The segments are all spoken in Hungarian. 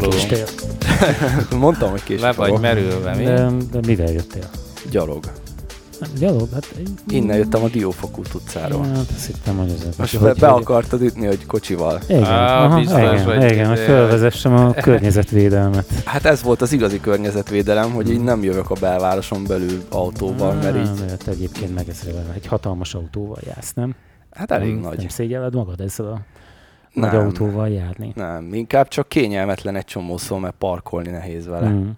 Te késtél. Mondtam, hogy később Le vagy merülve, mi? De, de mivel jöttél? Gyalog. Gyalog? Hát, Innen jöttem a Diófokút utcáról. Ja, hát azt hittem, hogy ez Most be, be akartad ütni, hogy kocsival. Igen, Á, aha, biztos, igen, hogy igen, hogy felvezessem a környezetvédelmet. Hát ez volt az igazi környezetvédelem, hogy így nem jövök a belvároson belül autóval, mert így, Á, mert egyébként meg ezzel egy hatalmas autóval jársz, nem? hát elég nem, nagy. Nem szégyelled magad ezzel a nagy Nem. autóval járni? Nem, inkább csak kényelmetlen egy csomószor, mert parkolni nehéz vele. Mm.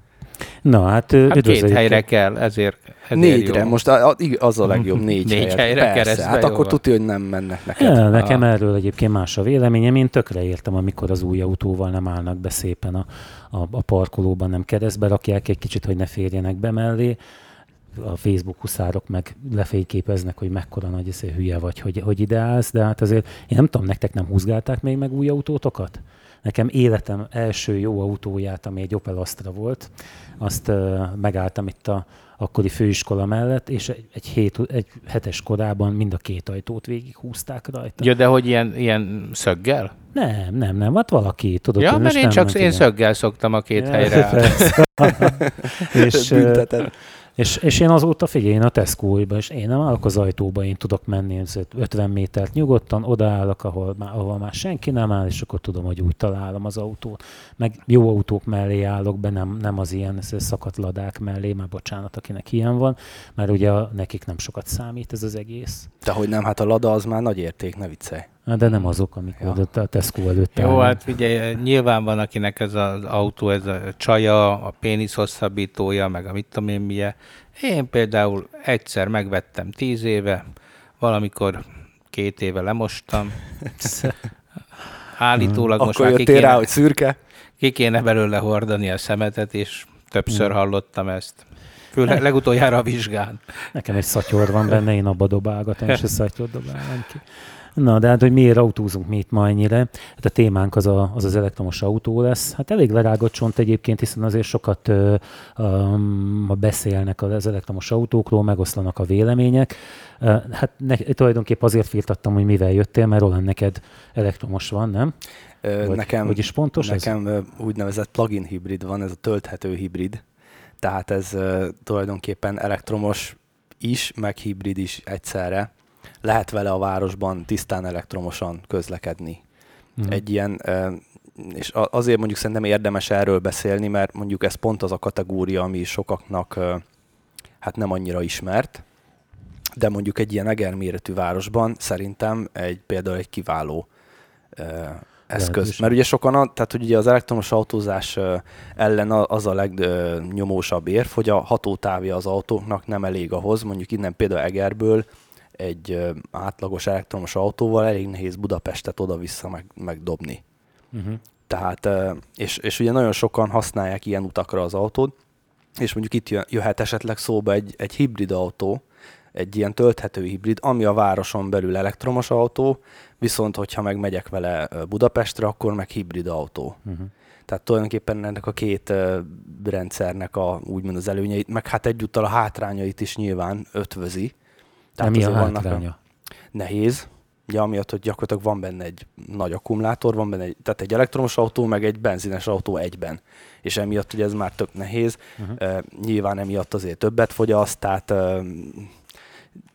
Na, hát, Hát két helyre kell, ezért, ezért Négyre, jó. most a, a, az a legjobb négy, Négy helyet. helyre Persze, keresztbe, hát akkor tudja, hogy nem mennek neked. Ja, nekem Ah. erről egyébként más a véleményem. Én tökre értem, amikor az új autóval nem állnak be szépen a, a, a parkolóban, nem keresztbe rakják egy kicsit, hogy ne férjenek be mellé. A Facebook huszárok meg lefényképeznek, hogy mekkora nagy ez hülye vagy, hogy, hogy ide állsz, de hát azért én nem tudom, nektek nem húzgálták még meg új autótokat? Nekem életem első jó autóját, ami egy Opel Astra volt, azt uh, megálltam itt a akkori főiskola mellett, és egy, egy, hét, egy hetes korában mind a két ajtót végig húzták rajta. Ja, de hogy ilyen, ilyen szöggel? Nem, nem, nem, hát valaki, tudod, Ja, mert én csak hát én igen. szöggel szoktam a két Ja, helyre és, Bünteted. És, és, én azóta figyelj, én a tesco és én nem állok az ajtóba, én tudok menni ez 50 métert nyugodtan, odaállok, ahol ahol már senki nem áll, és akkor tudom, hogy úgy találom az autót. Meg jó autók mellé állok be, nem, nem az ilyen szakadt ladák mellé, már bocsánat, akinek ilyen van, mert ugye nekik nem sokat számít ez az egész. De hogy nem, hát a Lada az már nagy érték, ne viccelj. Hát De nem azok, amik Ja. ja. a Tesco előtt Jó, állnak. hát figyelj, nyilván van, akinek ez az autó, ez a csaja, a pénisz hosszabbítója, meg a mit tudom én milyen. Én például egyszer megvettem tíz éve, valamikor két éve lemostam. Állítólag most Akkor már ki rá, kéne, hogy szürke? ki kéne belőle hordani a szemetet, és többször Hmm. hallottam ezt. Főleg legutoljára a vizsgán. Nekem egy szatyor van benne, én abba dobálgatom, és a szatyor dobálom ki. Na, de hát, hogy miért autózunk mi itt ma ennyire? Hát a témánk az a, az, az elektromos autó lesz. Hát elég lerágott csont egyébként, hiszen azért sokat ö, um, beszélnek az elektromos autókról, megoszlanak a vélemények. Ö, hát ne, tulajdonképpen azért firtattam, hogy mivel jöttél, mert Roland neked elektromos van, nem? Ö, Vagy, nekem, hogy is pontos ez? nekem ö, úgynevezett plug-in hibrid van, ez a tölthető hibrid. Tehát ez ö, tulajdonképpen elektromos is, meg hibrid is egyszerre. Lehet vele a városban tisztán elektromosan közlekedni. Mhm. Egy ilyen, és azért mondjuk szerintem érdemes erről beszélni, mert mondjuk ez pont az a kategória, ami sokaknak hát nem annyira ismert, de mondjuk egy ilyen egerméretű városban szerintem egy például egy kiváló eszköz. Lehetőség. Mert ugye sokan, a, tehát ugye az elektromos autózás ellen az a legnyomósabb érv, hogy a hatótávja az autóknak nem elég ahhoz, mondjuk innen például Egerből egy átlagos elektromos autóval elég nehéz Budapestet oda-vissza meg, megdobni. Uh-huh. Tehát, és, és ugye nagyon sokan használják ilyen utakra az autót, és mondjuk itt jö- jöhet esetleg szóba egy, egy hibrid autó, egy ilyen tölthető hibrid, ami a városon belül elektromos autó, viszont hogyha meg megyek vele Budapestre, akkor meg hibrid autó. Uh-huh. Tehát tulajdonképpen ennek a két rendszernek a, úgymond az előnyeit, meg hát egyúttal a hátrányait is nyilván ötvözi. Tehát mi a hátránya? nehéz, ugye amiatt, hogy gyakorlatilag van benne egy nagy akkumulátor, van benne egy, tehát egy elektromos autó, meg egy benzines autó egyben. És emiatt ugye ez már tök nehéz. Uh-huh. Uh, nyilván emiatt azért többet fogyaszt, tehát uh,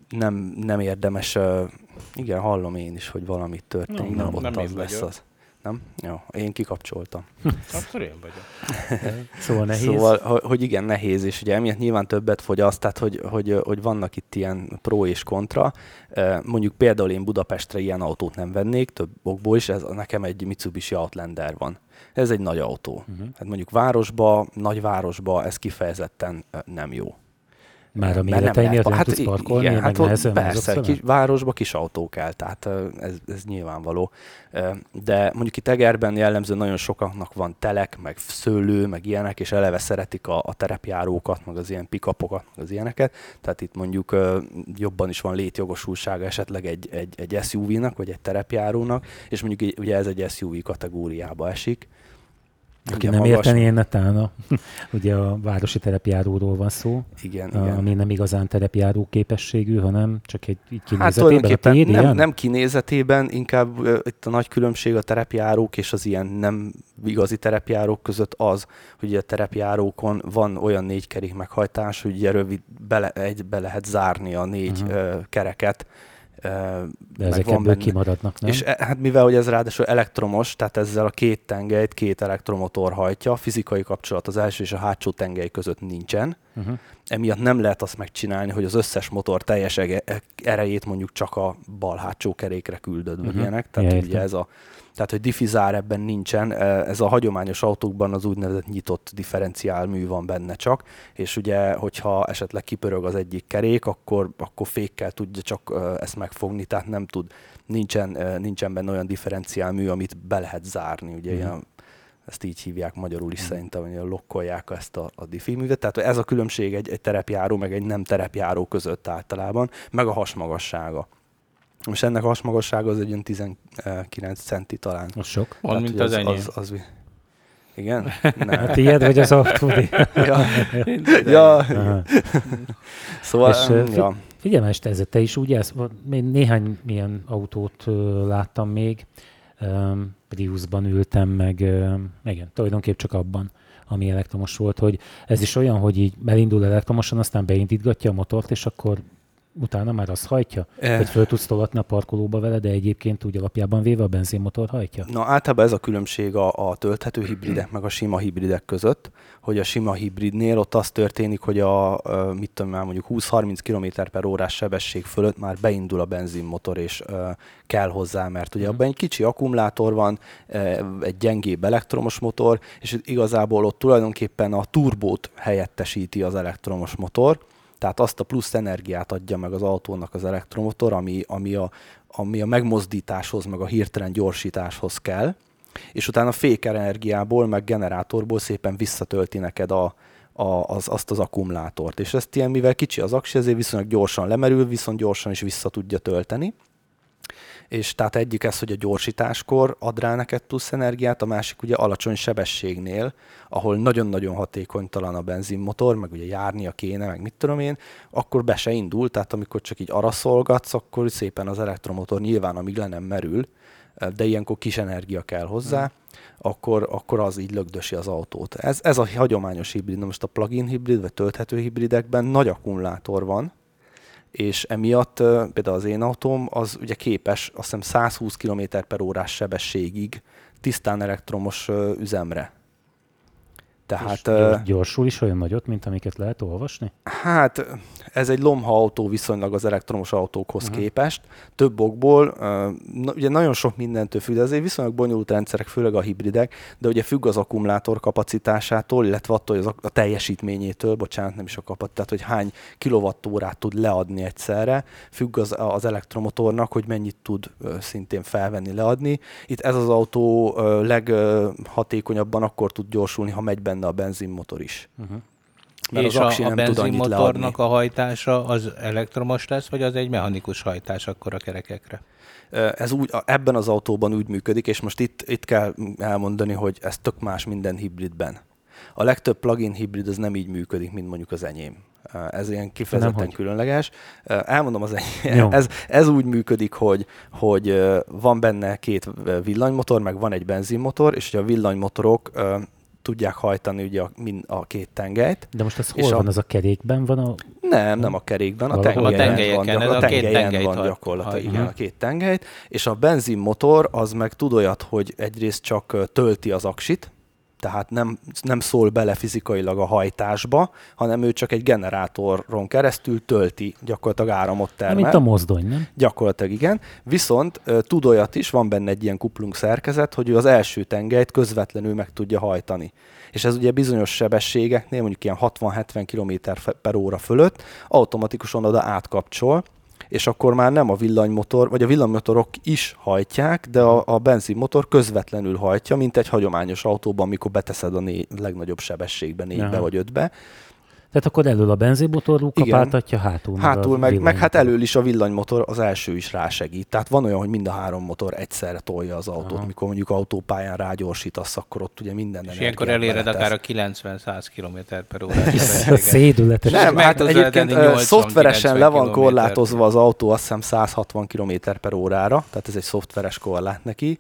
nem, nem érdemes, uh, igen, hallom én is, hogy valamit történik, Nem, nem, ott nem az lesz az. Nem? Jó, én kikapcsoltam. Akkor én vagyok. Szóval nehéz. Szóval, ho- hogy igen, nehéz, és ugye emiatt nyilván többet fogyaszt, tehát hogy, hogy, hogy vannak itt ilyen pro és kontra. Mondjuk például én Budapestre ilyen autót nem vennék, több okból is, ez nekem egy Mitsubishi Outlander van. Ez egy nagy autó. Uh-huh. Hát mondjuk városba, nagyvárosba ez kifejezetten nem jó. Már a Mert méretei miatt nem hát tudsz parkolni, igen, hát ott persze, kis, városba kis autó kell, tehát ez, ez nyilvánvaló. De mondjuk itt Egerben jellemző nagyon sokaknak van telek, meg szőlő, meg ilyenek, és eleve szeretik a, a terepjárókat, meg az ilyen pikapokat, meg az ilyeneket. Tehát itt mondjuk jobban is van létjogosultsága esetleg egy, egy, egy SUV-nak, vagy egy terepjárónak, és mondjuk ugye ez egy SUV kategóriába esik. Aki nem magas. értené, netán ugye a városi terepjáróról van szó, Igen, a, igen. ami nem igazán terepjáró képességű, hanem csak egy így Hát kinézetében. a tiéd nem, ilyen? nem kinézetében, inkább uh, itt a nagy különbség a terepjárók és az ilyen nem igazi terepjárók között az, hogy a terepjárókon van olyan négy kerék meghajtás, hogy ugye rövid, bele, egy, be lehet zárni a négy Mhm. uh, kereket. De ezek ebből benne- kimaradnak, nem? És e, hát mivel hogy ez ráadásul elektromos, tehát ezzel a két tengelyt két elektromotor hajtja, a fizikai kapcsolat az első és a hátsó tengely között nincsen, Uh-huh. emiatt nem lehet azt megcsinálni, hogy az összes motor teljes ege- erejét mondjuk csak a bal hátsó kerékre küldöd, Mhm. ilyenek. Tehát Ja, ugye értem. ez a tehát, hogy diffizár ebben nincsen, eh, ez a hagyományos autókban az úgynevezett nyitott differenciálmű van benne csak, és ugye, hogyha esetleg kipörög az egyik kerék, akkor, akkor fékkel tudja csak ezt megfogni, tehát nem tud, nincsen, nincsen benne olyan differenciálmű, amit be lehet zárni, ugye Mhm. ilyen, ezt így hívják magyarul is Mhm. szerintem, hogy lokkolják ezt a, a diffi művet. Tehát ez a különbség egy, egy terepjáró, meg egy nem terepjáró között általában, meg a hasmagassága. Most ennek a hasmagassága az egy olyan 19 centi talán. Az sok. Van, mint az enyém. Az, az, igen? A Nem. tiéd vagy az autódi? ja, ja, Aha. szóval, És, ja. Figyelj, már, este te is úgy állsz, még néhány milyen autót láttam még, Priusban ültem, meg igen, tulajdonképp csak abban, ami elektromos volt, hogy ez is olyan, hogy így elindul elektromosan, aztán beindítgatja a motort, és akkor utána már az hajtja? Eh, Hogy föl tudsz tolatni a parkolóba vele, de egyébként úgy alapjában véve a benzinmotor hajtja? Na általában ez a különbség a, a tölthető hibridek meg a sima hibridek között, hogy a sima hibridnél ott az történik, hogy a, mit tudom már mondjuk 20-30 km per órás sebesség fölött már beindul a benzinmotor, és ö, kell hozzá, mert ugye Mhm. abban egy kicsi akkumulátor van, egy gyengébb elektromos motor, és igazából ott tulajdonképpen a turbót helyettesíti az elektromos motor, tehát azt a plusz energiát adja meg az autónak az elektromotor, ami, ami, a, ami a megmozdításhoz, meg a hirtelen gyorsításhoz kell, és utána fékenergiából, meg generátorból szépen visszatölti neked a, a, az, azt az akkumulátort. És ezt ilyen, mivel kicsi az aksi, ezért viszonylag gyorsan lemerül, viszont gyorsan is vissza tudja tölteni. És tehát egyik ez, hogy a gyorsításkor ad rá neked plusz energiát, a másik ugye alacsony sebességnél, ahol nagyon-nagyon hatékonytalan a benzinmotor, meg ugye járnia kéne, meg mit tudom én, akkor be se indul, tehát amikor csak így araszolgatsz, akkor szépen az elektromotor nyilván, amíg le nem merül, de ilyenkor kis energia kell hozzá, akkor, akkor az így lögdösi az autót. Ez, ez a hagyományos hibrid. Na most a plug-in hibrid, vagy tölthető hibridekben nagy akkumulátor van, és emiatt például az én autóm az ugye képes azt hiszem 120 km per órás sebességig tisztán elektromos üzemre. Tehát És gyorsul is olyan nagyot, mint amiket lehet olvasni? Hát ez egy lomha autó viszonylag az elektromos autókhoz uh-huh. képest. Több okból, ugye nagyon sok mindentől függ, de azért viszonylag bonyolult rendszerek, főleg a hibridek, de ugye függ az akkumulátor kapacitásától, illetve attól, hogy az, a teljesítményétől, bocsánat, nem is a kapat, tehát hogy hány kilowattórát tud leadni egyszerre, függ az, az elektromotornak, hogy mennyit tud szintén felvenni, leadni. Itt ez az autó leghatékonyabban akkor tud gyorsulni, ha megy benne a benzinmotor is. Uh-huh. Mert és az aksi a, a nem tud annyit leadni. benzinmotornak a hajtása az elektromos lesz, vagy az egy mechanikus hajtás akkor a kerekekre? Ez úgy, ebben az autóban úgy működik, és most itt, itt kell elmondani, hogy ez tök más minden hibridben. A legtöbb plug-in hibrid az nem így működik, mint mondjuk az enyém. Ez ilyen kifejezetten Nem, hogy? különleges. Elmondom az enyém. Ez, ez úgy működik, hogy, hogy van benne két villanymotor, meg van egy benzinmotor, és a villanymotorok tudják hajtani ugye a, mind a két tengelyt. De most az És hol a- van? Az a kerékben van? A... Nem, nem a kerékben, a tengelyen, a tengelyeken, van, ez gyakor- a a két tengelyen van gyakorlatilag, igen, Aha. a két tengelyt, és a benzinmotor az meg tud olyat, hogy egyrészt csak tölti az aksit, tehát nem, nem szól bele fizikailag a hajtásba, hanem ő csak egy generátoron keresztül tölti, gyakorlatilag áramot termel. mint a mozdony, nem? Gyakorlatilag igen. Viszont tud olyat is, van benne egy ilyen kuplung szerkezet, hogy ő az első tengelyt közvetlenül meg tudja hajtani. És ez ugye bizonyos sebességeknél, mondjuk ilyen 60-70 km per óra fölött automatikusan oda átkapcsol, és akkor már nem a villanymotor, vagy a villanymotorok is hajtják, de a, a benzinmotor közvetlenül hajtja, mint egy hagyományos autóban, amikor beteszed a né- legnagyobb sebességbe, négybe Aha. vagy ötbe. Tehát akkor elől a benzinmotor kapáltatja, hátul, hátul meg, meg hát elől is a villanymotor, az első is rásegít. Tehát van olyan, hogy mind a három motor egyszerre tolja az autót. Aha. Mikor mondjuk autópályán rágyorsítasz, akkor ott ugye minden És ilyenkor eléred akár a 90-100 km per órát. Szédületes. Nem, hát egyébként szoftveresen le van korlátozva az autó, azt hiszem 160 km per órára, tehát ez egy szoftveres korlát neki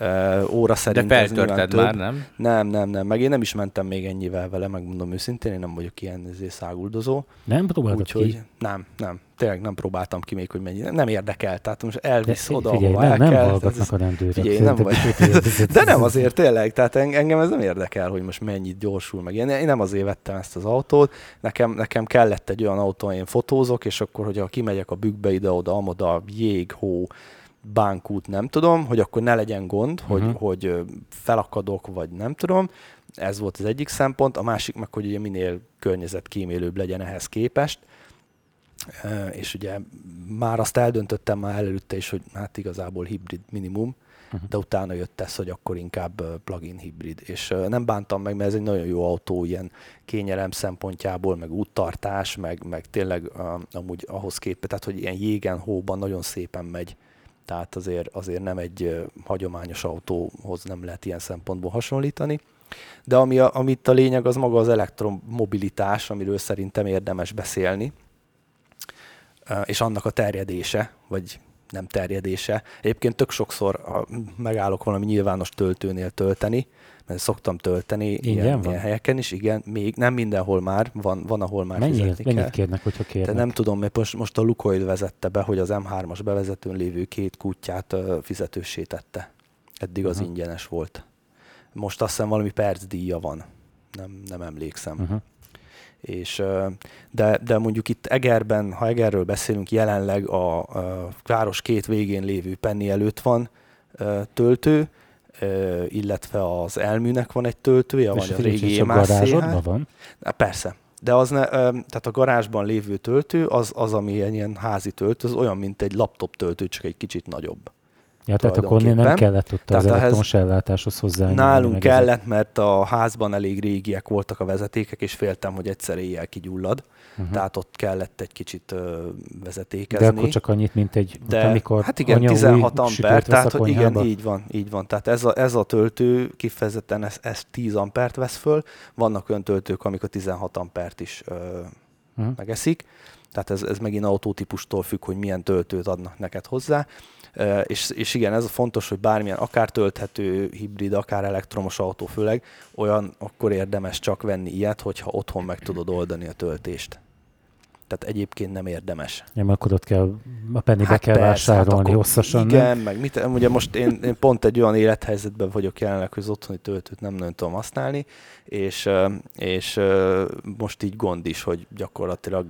Uh, óra szerint De feltörted már, nem? Nem, nem, nem. Meg én nem is mentem még ennyivel vele, megmondom őszintén, én nem vagyok ilyen ezért száguldozó. Nem próbáltad ki? Hogy nem, nem. Tényleg nem próbáltam ki még, hogy mennyi. Nem érdekel. Tehát most elvisz De, oda, figyelj, ahova nem, el nem kell. hallgatnak a rendőrök. Figyelj, nem vagy. De nem azért tényleg. Tehát engem ez nem érdekel, hogy most mennyit gyorsul meg. Én, én nem azért vettem ezt az autót. Nekem, nekem kellett egy olyan autó, én fotózok, és akkor, hogyha kimegyek a bükkbe ide-oda, amoda, jég, hó, bánkút, nem tudom, hogy akkor ne legyen gond, uh-huh. hogy, hogy felakadok, vagy nem tudom. Ez volt az egyik szempont. A másik meg, hogy ugye minél környezetkímélőbb legyen ehhez képest. És ugye már azt eldöntöttem már előtte is, hogy hát igazából hibrid minimum, uh-huh. de utána jött ez, hogy akkor inkább plug-in hibrid. És nem bántam meg, mert ez egy nagyon jó autó ilyen kényelem szempontjából, meg úttartás, meg, meg tényleg amúgy ahhoz képest, tehát hogy ilyen jégen, hóban nagyon szépen megy tehát azért, azért nem egy hagyományos autóhoz nem lehet ilyen szempontból hasonlítani. De ami a, amit a lényeg, az maga az elektromobilitás, amiről szerintem érdemes beszélni, és annak a terjedése, vagy nem terjedése. Egyébként tök sokszor megállok valami nyilvános töltőnél tölteni, mert szoktam tölteni ilyen, ilyen helyeken is, igen, még nem mindenhol már, van, van ahol már Mennyi, fizetni mennyit kell. kérnek, hogyha kérnek? De nem tudom, mert most, most a Lukoil vezette be, hogy az M3-as bevezetőn lévő két kutyát uh, fizetősé tette. Eddig az uh-huh. ingyenes volt. Most azt hiszem valami percdíja van. Nem, nem emlékszem. Uh-huh. És, de, de mondjuk itt Egerben, ha Egerről beszélünk, jelenleg a, a város két végén lévő Penny előtt van töltő, illetve az elműnek van egy töltője, vagy a régi a van? Na, persze. De az ne, tehát a garázsban lévő töltő, az, az ami ilyen házi töltő, az olyan, mint egy laptop töltő, csak egy kicsit nagyobb. Ja, tehát akkor nem kellett ott az elektromos ellátáshoz hozzá. Nálunk kellett, mert a házban elég régiek voltak a vezetékek, és féltem, hogy egyszer éjjel kigyullad. Uh-huh. Tehát ott kellett egy kicsit ö, vezetékezni. De akkor csak annyit, mint egy, De, amikor Hát igen, 16 amper, tehát hogy igen, így van, így van. Tehát ez a, ez a töltő kifejezetten ez, ez 10 ampert vesz föl. Vannak olyan töltők, amik a 16 ampert is ö, uh-huh. megeszik. Tehát ez, ez megint autótípustól függ, hogy milyen töltőt adnak neked hozzá. És, és igen, ez a fontos, hogy bármilyen akár tölthető hibrid, akár elektromos autó főleg, olyan akkor érdemes csak venni ilyet, hogyha otthon meg tudod oldani a töltést. Tehát egyébként nem érdemes. Nem, akkor ott kell, a pennybe hát kell persze, vásárolni hát hosszasan. Igen, nem? meg mit, ugye most én, én, pont egy olyan élethelyzetben vagyok jelenleg, hogy az otthoni töltőt nem nagyon tudom használni, és, és most így gond is, hogy gyakorlatilag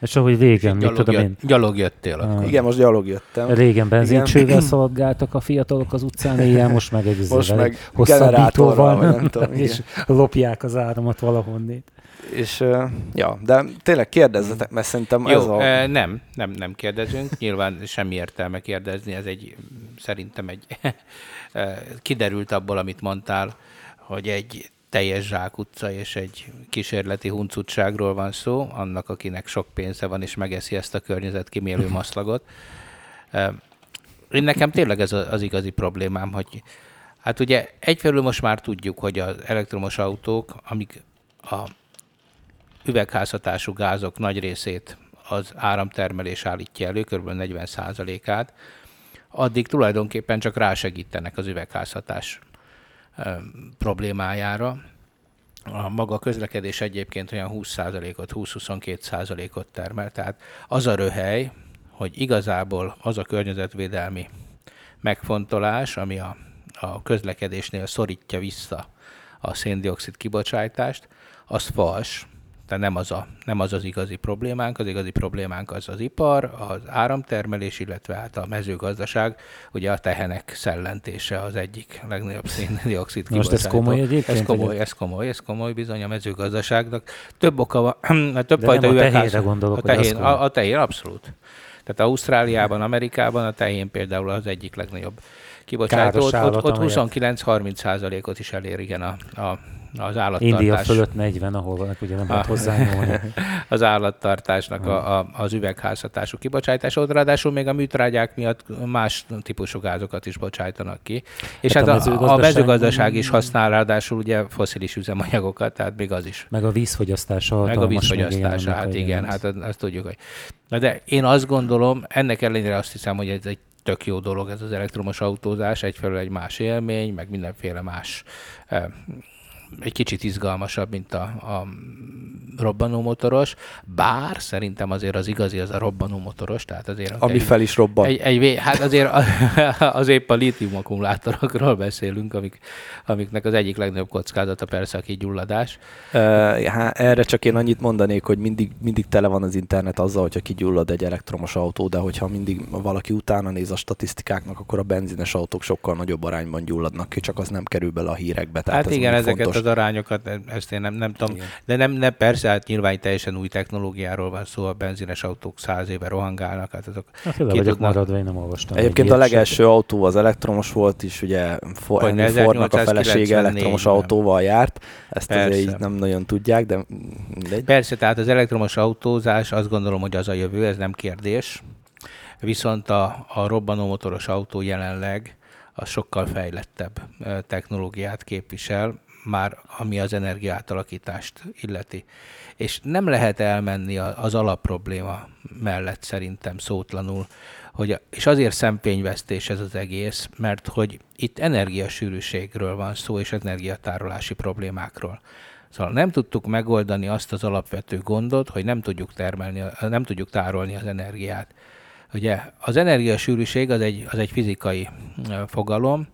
és ahogy régen, mit tudom én. Gyalog jöttél akkor. Igen, most gyalog jöttem. Régen benzincsővel szolgáltak a fiatalok az utcán, éjjel most meg egy most meg hosszabbítóval, nem tudom, és lopják az áramot valahonnét. És, ja, de tényleg kérdezzetek, mert szerintem Jó, ez a... nem, nem, nem kérdezünk. Nyilván semmi értelme kérdezni, ez egy, szerintem egy, kiderült abból, amit mondtál, hogy egy teljes zsákutca és egy kísérleti huncutságról van szó, annak, akinek sok pénze van és megeszi ezt a környezetkímélő maszlagot. Én nekem tényleg ez az igazi problémám, hogy hát ugye egyfelől most már tudjuk, hogy az elektromos autók, amik a üvegházhatású gázok nagy részét az áramtermelés állítja elő, kb. 40%-át, addig tulajdonképpen csak rásegítenek az üvegházhatás problémájára. A maga közlekedés egyébként olyan 20%-ot, 20-22%-ot termel, tehát az a röhely, hogy igazából az a környezetvédelmi megfontolás, ami a, a közlekedésnél szorítja vissza a széndiokszid kibocsátást, az fals, tehát nem az, a, nem az az igazi problémánk, az igazi problémánk az az ipar, az áramtermelés, illetve hát a mezőgazdaság, ugye a tehenek szellentése az egyik legnagyobb széndiokszid Most ez komoly egyébként? Ez komoly, ez komoly, ez komoly bizony a mezőgazdaságnak. Több oka van, több De fajta nem a tehére gondolok, a tehén, a, a tehén abszolút. Tehát Ausztráliában, Amerikában a tehén például az egyik legnagyobb kibocsátó. Ott, ott, ott 29-30 százalékot is elér igen a, a az állattartás. India fölött 40, ahol ugye nem lehet hozzányúlni. az állattartásnak a, a, az üvegházhatású kibocsátásod, ráadásul még a műtrágyák miatt más típusú gázokat is bocsájtanak ki. És hát, hát a, mezőgazdaság... a mezőgazdaság is használ ráadásul ugye foszilis üzemanyagokat, tehát még az is. Meg a vízfogyasztása. Meg a vízfogyasztása, hát igen, hát azt tudjuk, hogy... Na de én azt gondolom, ennek ellenére azt hiszem, hogy ez egy tök jó dolog ez az elektromos autózás, egyfelől egy más élmény, meg mindenféle más egy kicsit izgalmasabb, mint a, a robbanómotoros, bár szerintem azért az igazi az a robbanómotoros, tehát azért... Ami egy, fel is robban. Egy, egy, hát azért az épp a lítium akkumulátorokról beszélünk, amik, amiknek az egyik legnagyobb kockázata persze a kigyulladás. Hát erre csak én annyit mondanék, hogy mindig, mindig tele van az internet azzal, hogyha kigyullad egy elektromos autó, de hogyha mindig valaki utána néz a statisztikáknak, akkor a benzines autók sokkal nagyobb arányban gyulladnak ki, csak az nem kerül bele a hírekbe. Tehát hát ez igen, ezeket fontos. Az arányokat, ezt én nem, nem tudom, igen. de nem, nem, persze, hát nyilván teljesen új technológiáról van szó, a benzines autók száz éve rohangálnak. Hát azok hát vagyok tudnak... maradva, én nem olvastam. Egyébként a legelső autó az elektromos volt, és ugye For, Fordnak a felesége elektromos autóval járt. Ezt persze. azért így nem nagyon tudják, de mindegy. Persze, tehát az elektromos autózás azt gondolom, hogy az a jövő, ez nem kérdés. Viszont a, a robbanómotoros autó jelenleg a sokkal fejlettebb technológiát képvisel, már ami az energiátalakítást illeti. És nem lehet elmenni az alapprobléma mellett szerintem szótlanul, hogy, és azért szempényvesztés ez az egész, mert hogy itt energiasűrűségről van szó, és energiatárolási problémákról. Szóval nem tudtuk megoldani azt az alapvető gondot, hogy nem tudjuk termelni, nem tudjuk tárolni az energiát. Ugye az energiasűrűség az egy, az egy fizikai fogalom,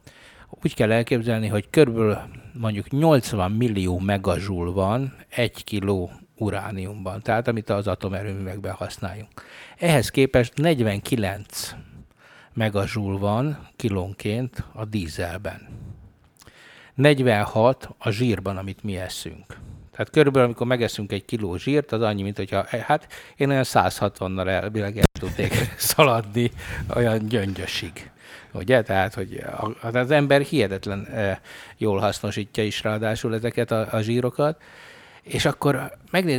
úgy kell elképzelni, hogy körülbelül mondjuk 80 millió megazsúl van egy kiló urániumban, tehát amit az atomerőművekben használjunk. Ehhez képest 49 megazsúl van kilónként a dízelben. 46 a zsírban, amit mi eszünk. Tehát körülbelül, amikor megeszünk egy kiló zsírt, az annyi, mint hogyha, hát én olyan 160-nal elvileg el tudnék szaladni olyan gyöngyösig. Ugye? Tehát, hogy az ember hihetetlen jól hasznosítja is ráadásul ezeket a, a zsírokat, és akkor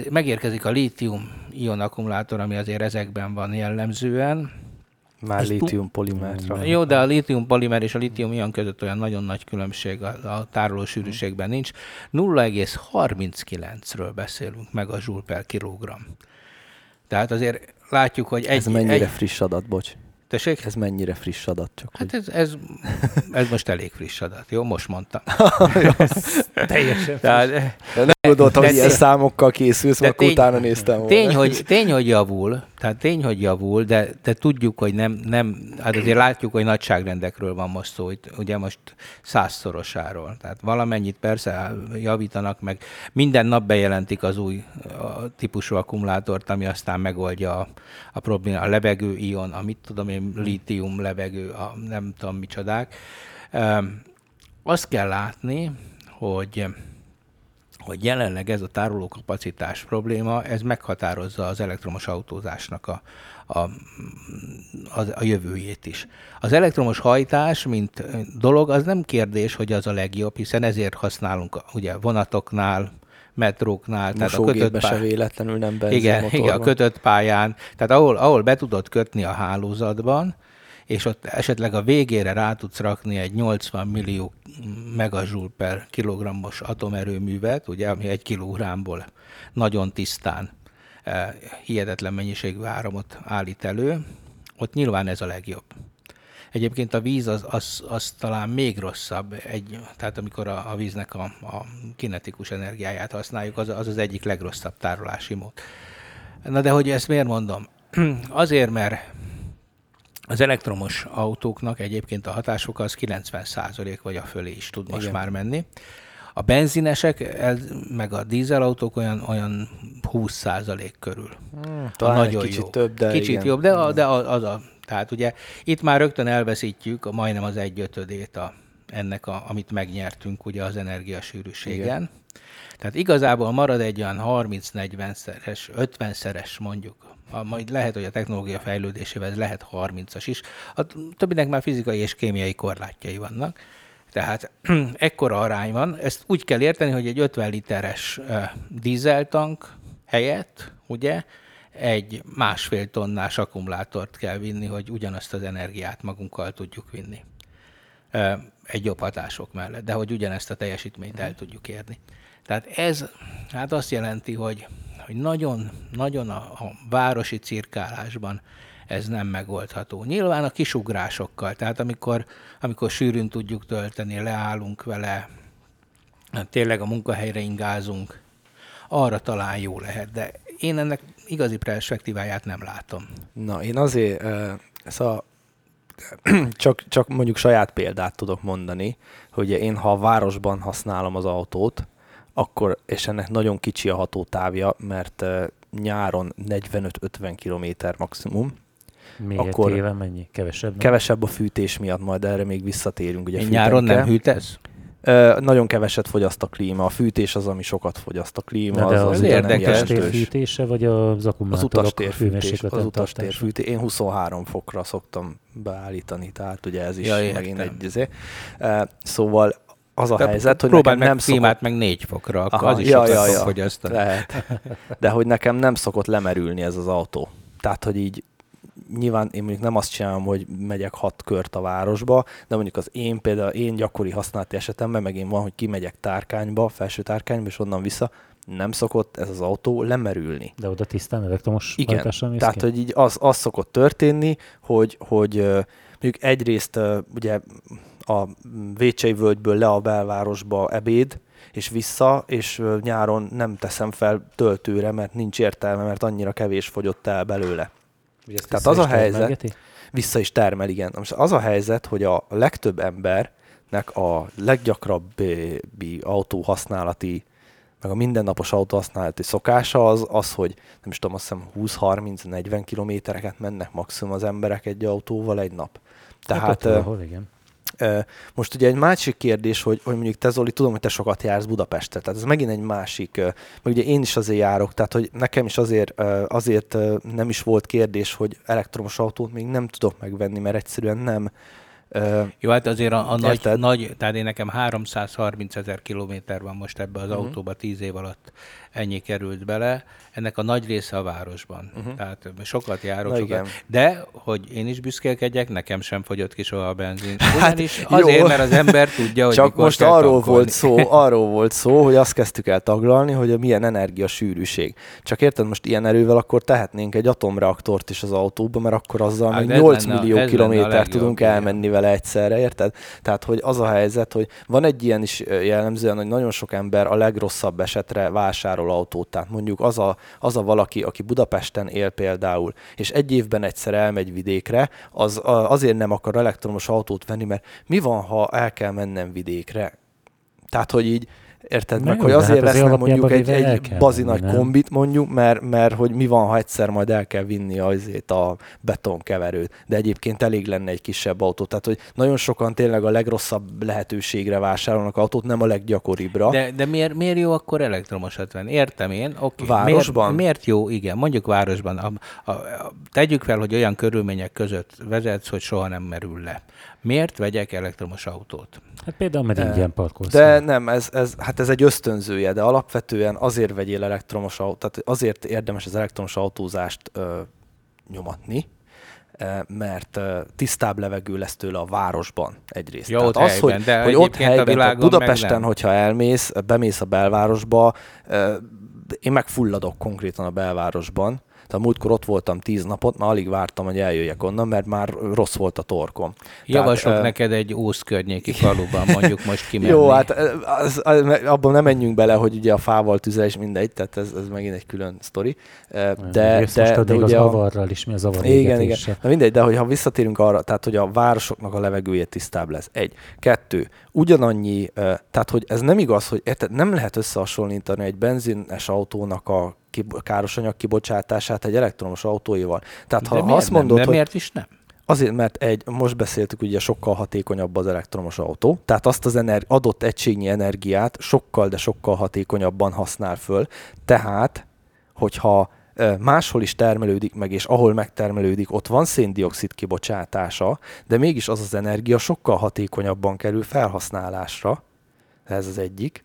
megérkezik a lítium-ion akkumulátor, ami azért ezekben van jellemzően. Már lítium polimerra. Jó, de a lítium polimer és a lítium ion között olyan nagyon nagy különbség a, a tároló sűrűségben nincs. 0,39-ről beszélünk meg a zsúl per kilogramm. Tehát azért látjuk, hogy egy... Ez mennyire egy, friss adat, bocs. Tessék? Ez mennyire friss adat? Csak hát ez, ez, ez most elég friss adat, jó? Most mondtam. Teljesen Tehát, nem gondoltam, hogy ilyen számokkal készülsz, tény, utána néztem volna. Tény hogy, tény, hogy javul, tehát tény, hogy javul, de, de tudjuk, hogy nem, nem, hát azért látjuk, hogy nagyságrendekről van most szó, itt, ugye most százszorosáról. Tehát valamennyit persze javítanak meg. Minden nap bejelentik az új a típusú akkumulátort, ami aztán megoldja a, a problémát. A levegő ion, amit tudom én, lítium, levegő, a nem tudom micsodák. Azt kell látni, hogy hogy jelenleg ez a tárolókapacitás probléma, ez meghatározza az elektromos autózásnak a, a, a, a jövőjét is. Az elektromos hajtás, mint dolog, az nem kérdés, hogy az a legjobb, hiszen ezért használunk ugye vonatoknál, metróknál. tehát a kötött pály... se véletlenül nem igen, igen, a kötött pályán. Tehát ahol, ahol be tudod kötni a hálózatban, és ott esetleg a végére rá tudsz rakni egy 80 millió megazsúl per kilogrammos atomerőművet, ugye, ami egy kilogramból nagyon tisztán eh, hihetetlen mennyiségű áramot állít elő, ott nyilván ez a legjobb. Egyébként a víz az, az, az talán még rosszabb, egy, tehát amikor a, a víznek a, a kinetikus energiáját használjuk, az, az az egyik legrosszabb tárolási mód. Na de hogy ezt miért mondom? Azért, mert az elektromos autóknak egyébként a hatásuk az 90% vagy a fölé is tud most Igen. már menni. A benzinesek, ez, meg a dízelautók olyan, olyan 20% körül. Hmm, talán nagyon kicsit jó. több, de Kicsit igen. jobb, de, a, de az a, tehát ugye itt már rögtön elveszítjük a, majdnem az egyötödét a, ennek, a, amit megnyertünk ugye az energiasűrűségen. Igen. Tehát igazából marad egy olyan 30-40-szeres, 50-szeres mondjuk a, majd lehet, hogy a technológia fejlődésével lehet 30-as is. A többinek már fizikai és kémiai korlátjai vannak. Tehát ekkora arány van. Ezt úgy kell érteni, hogy egy 50 literes uh, dízeltank helyett, ugye, egy másfél tonnás akkumulátort kell vinni, hogy ugyanazt az energiát magunkkal tudjuk vinni. Egy jobb hatások mellett, de hogy ugyanezt a teljesítményt el tudjuk érni. Tehát ez hát azt jelenti, hogy, hogy nagyon, nagyon a, a városi cirkálásban ez nem megoldható. Nyilván a kisugrásokkal, tehát amikor, amikor sűrűn tudjuk tölteni, leállunk vele, tényleg a munkahelyre ingázunk, arra talán jó lehet, de én ennek igazi perspektíváját nem látom. Na, én azért, a, csak, csak mondjuk saját példát tudok mondani, hogy én ha a városban használom az autót, akkor, és ennek nagyon kicsi a hatótávja, mert nyáron 45-50 km maximum, Miért akkor éve mennyi? Kevesebb? Nem? Kevesebb a fűtés miatt, majd erre még visszatérünk. Ugye nyáron nem hűtesz? Ö, nagyon keveset fogyaszt a klíma. A fűtés az, ami sokat fogyaszt a klíma. Na de az, az, az érdekes fűtése, vagy az akkumulátorok az utastérfűtés, az utastérfűtés. Én 23 fokra szoktam beállítani, tehát ugye ez is ja, megint egy... Izé. Szóval az a De helyzet, hogy nekem nem szokott... meg négy fokra, akkor Aha, az is ja, ja, ja. fogyasztani. Lehet. De hogy nekem nem szokott lemerülni ez az autó. Tehát, hogy így nyilván én mondjuk nem azt csinálom, hogy megyek hat kört a városba, de mondjuk az én például én gyakori használati esetemben, meg én van, hogy kimegyek tárkányba, felső tárkányba, és onnan vissza, nem szokott ez az autó lemerülni. De oda tisztán elektromos Igen, tehát ki? hogy így az, az szokott történni, hogy, hogy mondjuk egyrészt ugye a Vécsei völgyből le a belvárosba ebéd, és vissza, és nyáron nem teszem fel töltőre, mert nincs értelme, mert annyira kevés fogyott el belőle. Ugye Tehát az a helyzet, termelgeti? vissza is termel, igen. Most az a helyzet, hogy a legtöbb embernek a leggyakrabbi autó használati, meg a mindennapos autó használati szokása az, az, hogy nem is tudom, azt hiszem 20-30-40 kilométereket mennek maximum az emberek egy autóval egy nap. Hát Tehát, hát valahol, igen. Most ugye egy másik kérdés, hogy, hogy mondjuk te Zoli, tudom, hogy te sokat jársz Budapestre, tehát ez megint egy másik, mert ugye én is azért járok, tehát hogy nekem is azért, azért nem is volt kérdés, hogy elektromos autót még nem tudok megvenni, mert egyszerűen nem, jó, hát azért a, a nagy, nagy, tehát én nekem 330 ezer kilométer van most ebbe az uh-huh. autóba 10 év alatt ennyi került bele, ennek a nagy része a városban. Uh-huh. Tehát sokat járok, sokat. Igen. de hogy én is büszkélkedjek, nekem sem fogyott ki soha a benzin. Hát, is azért, jó. mert az ember tudja, hogy Csak most arról volt szó, arról volt szó, hogy azt kezdtük el taglalni, hogy a milyen energia sűrűség. Csak érted, most ilyen erővel akkor tehetnénk egy atomreaktort is az autóba, mert akkor azzal hát még 8 lenne, millió kilométer tudunk elmenni vele egyszerre, érted? Tehát, hogy az a helyzet, hogy van egy ilyen is jellemzően, hogy nagyon sok ember a legrosszabb esetre vásárol autót. Tehát mondjuk az a, az a valaki, aki Budapesten él például, és egy évben egyszer elmegy vidékre, az azért nem akar elektromos autót venni, mert mi van, ha el kell mennem vidékre? Tehát, hogy így Érted? Na meg, jó, hogy azért hát vesznek mondjuk egy, egy bazi nagy kombit mondjuk, mert, mert hogy mi van, ha egyszer majd el kell vinni azért a betonkeverőt. De egyébként elég lenne egy kisebb autó. Tehát, hogy nagyon sokan tényleg a legrosszabb lehetőségre vásárolnak autót, nem a leggyakoribbra. De, de miért, miért jó akkor elektromosat venni? Értem én. Okay. Városban? Miért, miért jó? Igen, mondjuk városban. A, a, a, tegyük fel, hogy olyan körülmények között vezetsz, hogy soha nem merül le. Miért vegyek elektromos autót? Hát például, mert ingyen parkolsz. De nem, ez, ez, hát ez egy ösztönzője, de alapvetően azért vegyél elektromos autót, tehát azért érdemes az elektromos autózást ö, nyomatni, mert tisztább levegő lesz tőle a városban egyrészt. Jó, Tehát az, helyben, hogy, de hogy ott helyben, tehát Budapesten, hogyha elmész, bemész a belvárosba, én megfulladok konkrétan a belvárosban, tehát múltkor ott voltam tíz napot, már alig vártam, hogy eljöjjek onnan, mert már rossz volt a torkom. Javaslok Tehát, neked egy Ósz környéki faluban mondjuk most kimenni. Jó, hát az, az, abban nem menjünk bele, hogy ugye a fával tüzelés mindegy, tehát ez, ez megint egy külön sztori. De, de, de, de ugye az avarral is, mi az avar Igen, igen. Na mindegy, de hogyha visszatérünk arra, tehát hogy a városoknak a levegője tisztább lesz. Egy. Kettő. Ugyanannyi, tehát hogy ez nem igaz, hogy érted, nem lehet összehasonlítani egy benzines autónak a káros anyag kibocsátását egy elektromos autóival. Tehát de ha azt mondod, nem? De hogy miért is nem? Azért, mert egy, most beszéltük, ugye sokkal hatékonyabb az elektromos autó, tehát azt az ener- adott egységnyi energiát sokkal, de sokkal hatékonyabban használ föl. Tehát, hogyha máshol is termelődik meg, és ahol megtermelődik, ott van széndiokszid kibocsátása, de mégis az az energia sokkal hatékonyabban kerül felhasználásra. Ez az egyik.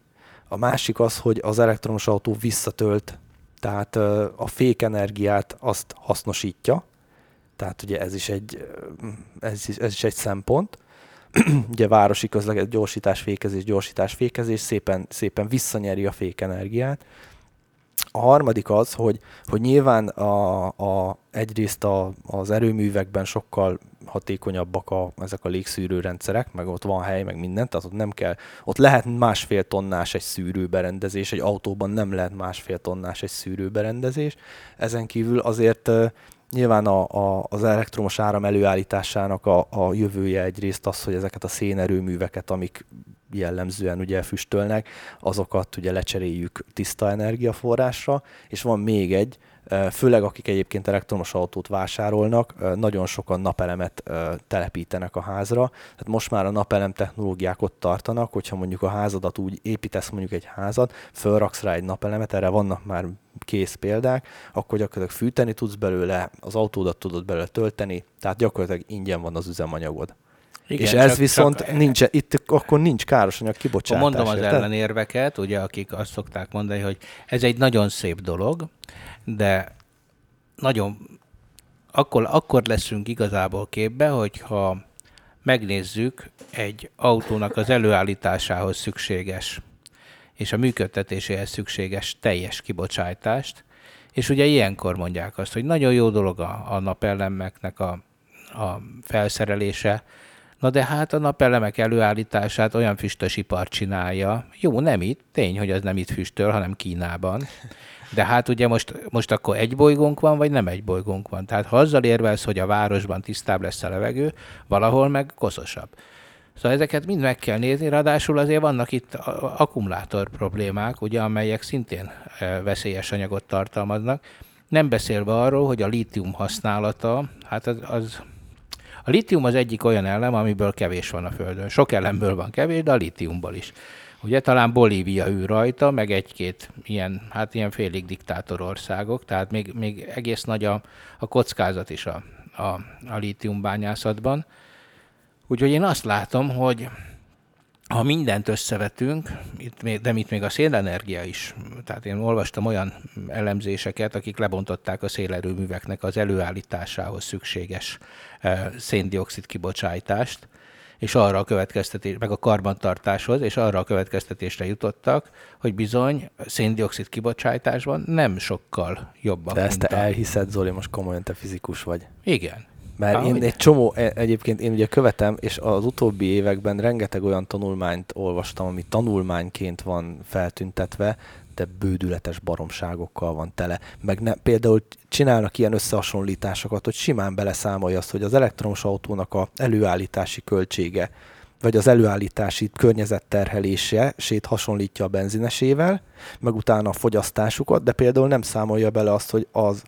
A másik az, hogy az elektromos autó visszatölt, tehát a fékenergiát azt hasznosítja, tehát ugye ez is egy, ez is, ez is egy szempont. ugye városi közlekedés, gyorsítás, fékezés, gyorsítás, fékezés szépen, szépen visszanyeri a fékenergiát. A harmadik az, hogy, hogy nyilván a, a, egyrészt a, az erőművekben sokkal hatékonyabbak a, ezek a légszűrő rendszerek, meg ott van hely, meg minden, tehát ott nem kell, ott lehet másfél tonnás egy szűrőberendezés, egy autóban nem lehet másfél tonnás egy szűrőberendezés. Ezen kívül azért Nyilván a, a, az elektromos áram előállításának a, a jövője egyrészt az, hogy ezeket a szénerőműveket, amik jellemzően ugye füstölnek, azokat ugye lecseréljük tiszta energiaforrásra, és van még egy, főleg akik egyébként elektromos autót vásárolnak, nagyon sokan napelemet telepítenek a házra. Tehát most már a napelem technológiák ott tartanak, hogyha mondjuk a házadat úgy építesz mondjuk egy házat, fölraksz rá egy napelemet, erre vannak már kész példák, akkor gyakorlatilag fűteni tudsz belőle, az autódat tudod belőle tölteni, tehát gyakorlatilag ingyen van az üzemanyagod. Igen, és ez csak, viszont csak... nincs, itt akkor nincs károsanyag kibocsátás. Mondom az érted? ellenérveket, ugye, akik azt szokták mondani, hogy ez egy nagyon szép dolog, de nagyon akkor, akkor leszünk igazából képbe, hogyha megnézzük egy autónak az előállításához szükséges és a működtetéséhez szükséges teljes kibocsátást, és ugye ilyenkor mondják azt, hogy nagyon jó dolog a, a napelemeknek a, a felszerelése, Na de hát a napelemek előállítását olyan füstösipar csinálja. Jó, nem itt, tény, hogy az nem itt füstöl, hanem Kínában. De hát ugye most, most akkor egy bolygónk van, vagy nem egy bolygónk van. Tehát ha azzal érvelsz, hogy a városban tisztább lesz a levegő, valahol meg koszosabb. Szóval ezeket mind meg kell nézni, ráadásul azért vannak itt akkumulátor problémák, ugye, amelyek szintén e, veszélyes anyagot tartalmaznak. Nem beszélve arról, hogy a lítium használata, hát az, az a lítium az egyik olyan elem, amiből kevés van a Földön. Sok elemből van kevés, de a lítiumból is. Ugye talán Bolívia ő rajta, meg egy-két ilyen, hát ilyen félig diktátor országok, tehát még, még egész nagy a, a kockázat is a, a, a lítiumbányászatban. Úgyhogy én azt látom, hogy ha mindent összevetünk, itt még, de itt még a szélenergia is, tehát én olvastam olyan elemzéseket, akik lebontották a szélerőműveknek az előállításához szükséges eh, széndiokszid kibocsátást, és arra a következtetés, meg a karbantartáshoz, és arra a következtetésre jutottak, hogy bizony széndiokszid kibocsátásban nem sokkal jobbak. De ezt te elhiszed, Zoli, most komolyan te fizikus vagy. Igen. Mert Ahogy... én egy csomó, e, egyébként én ugye követem, és az utóbbi években rengeteg olyan tanulmányt olvastam, ami tanulmányként van feltüntetve, de bődületes baromságokkal van tele. Meg ne, például csinálnak ilyen összehasonlításokat, hogy simán beleszámolja azt, hogy az elektromos autónak a előállítási költsége, vagy az előállítási környezetterhelése sét hasonlítja a benzinesével, meg utána a fogyasztásukat, de például nem számolja bele azt, hogy az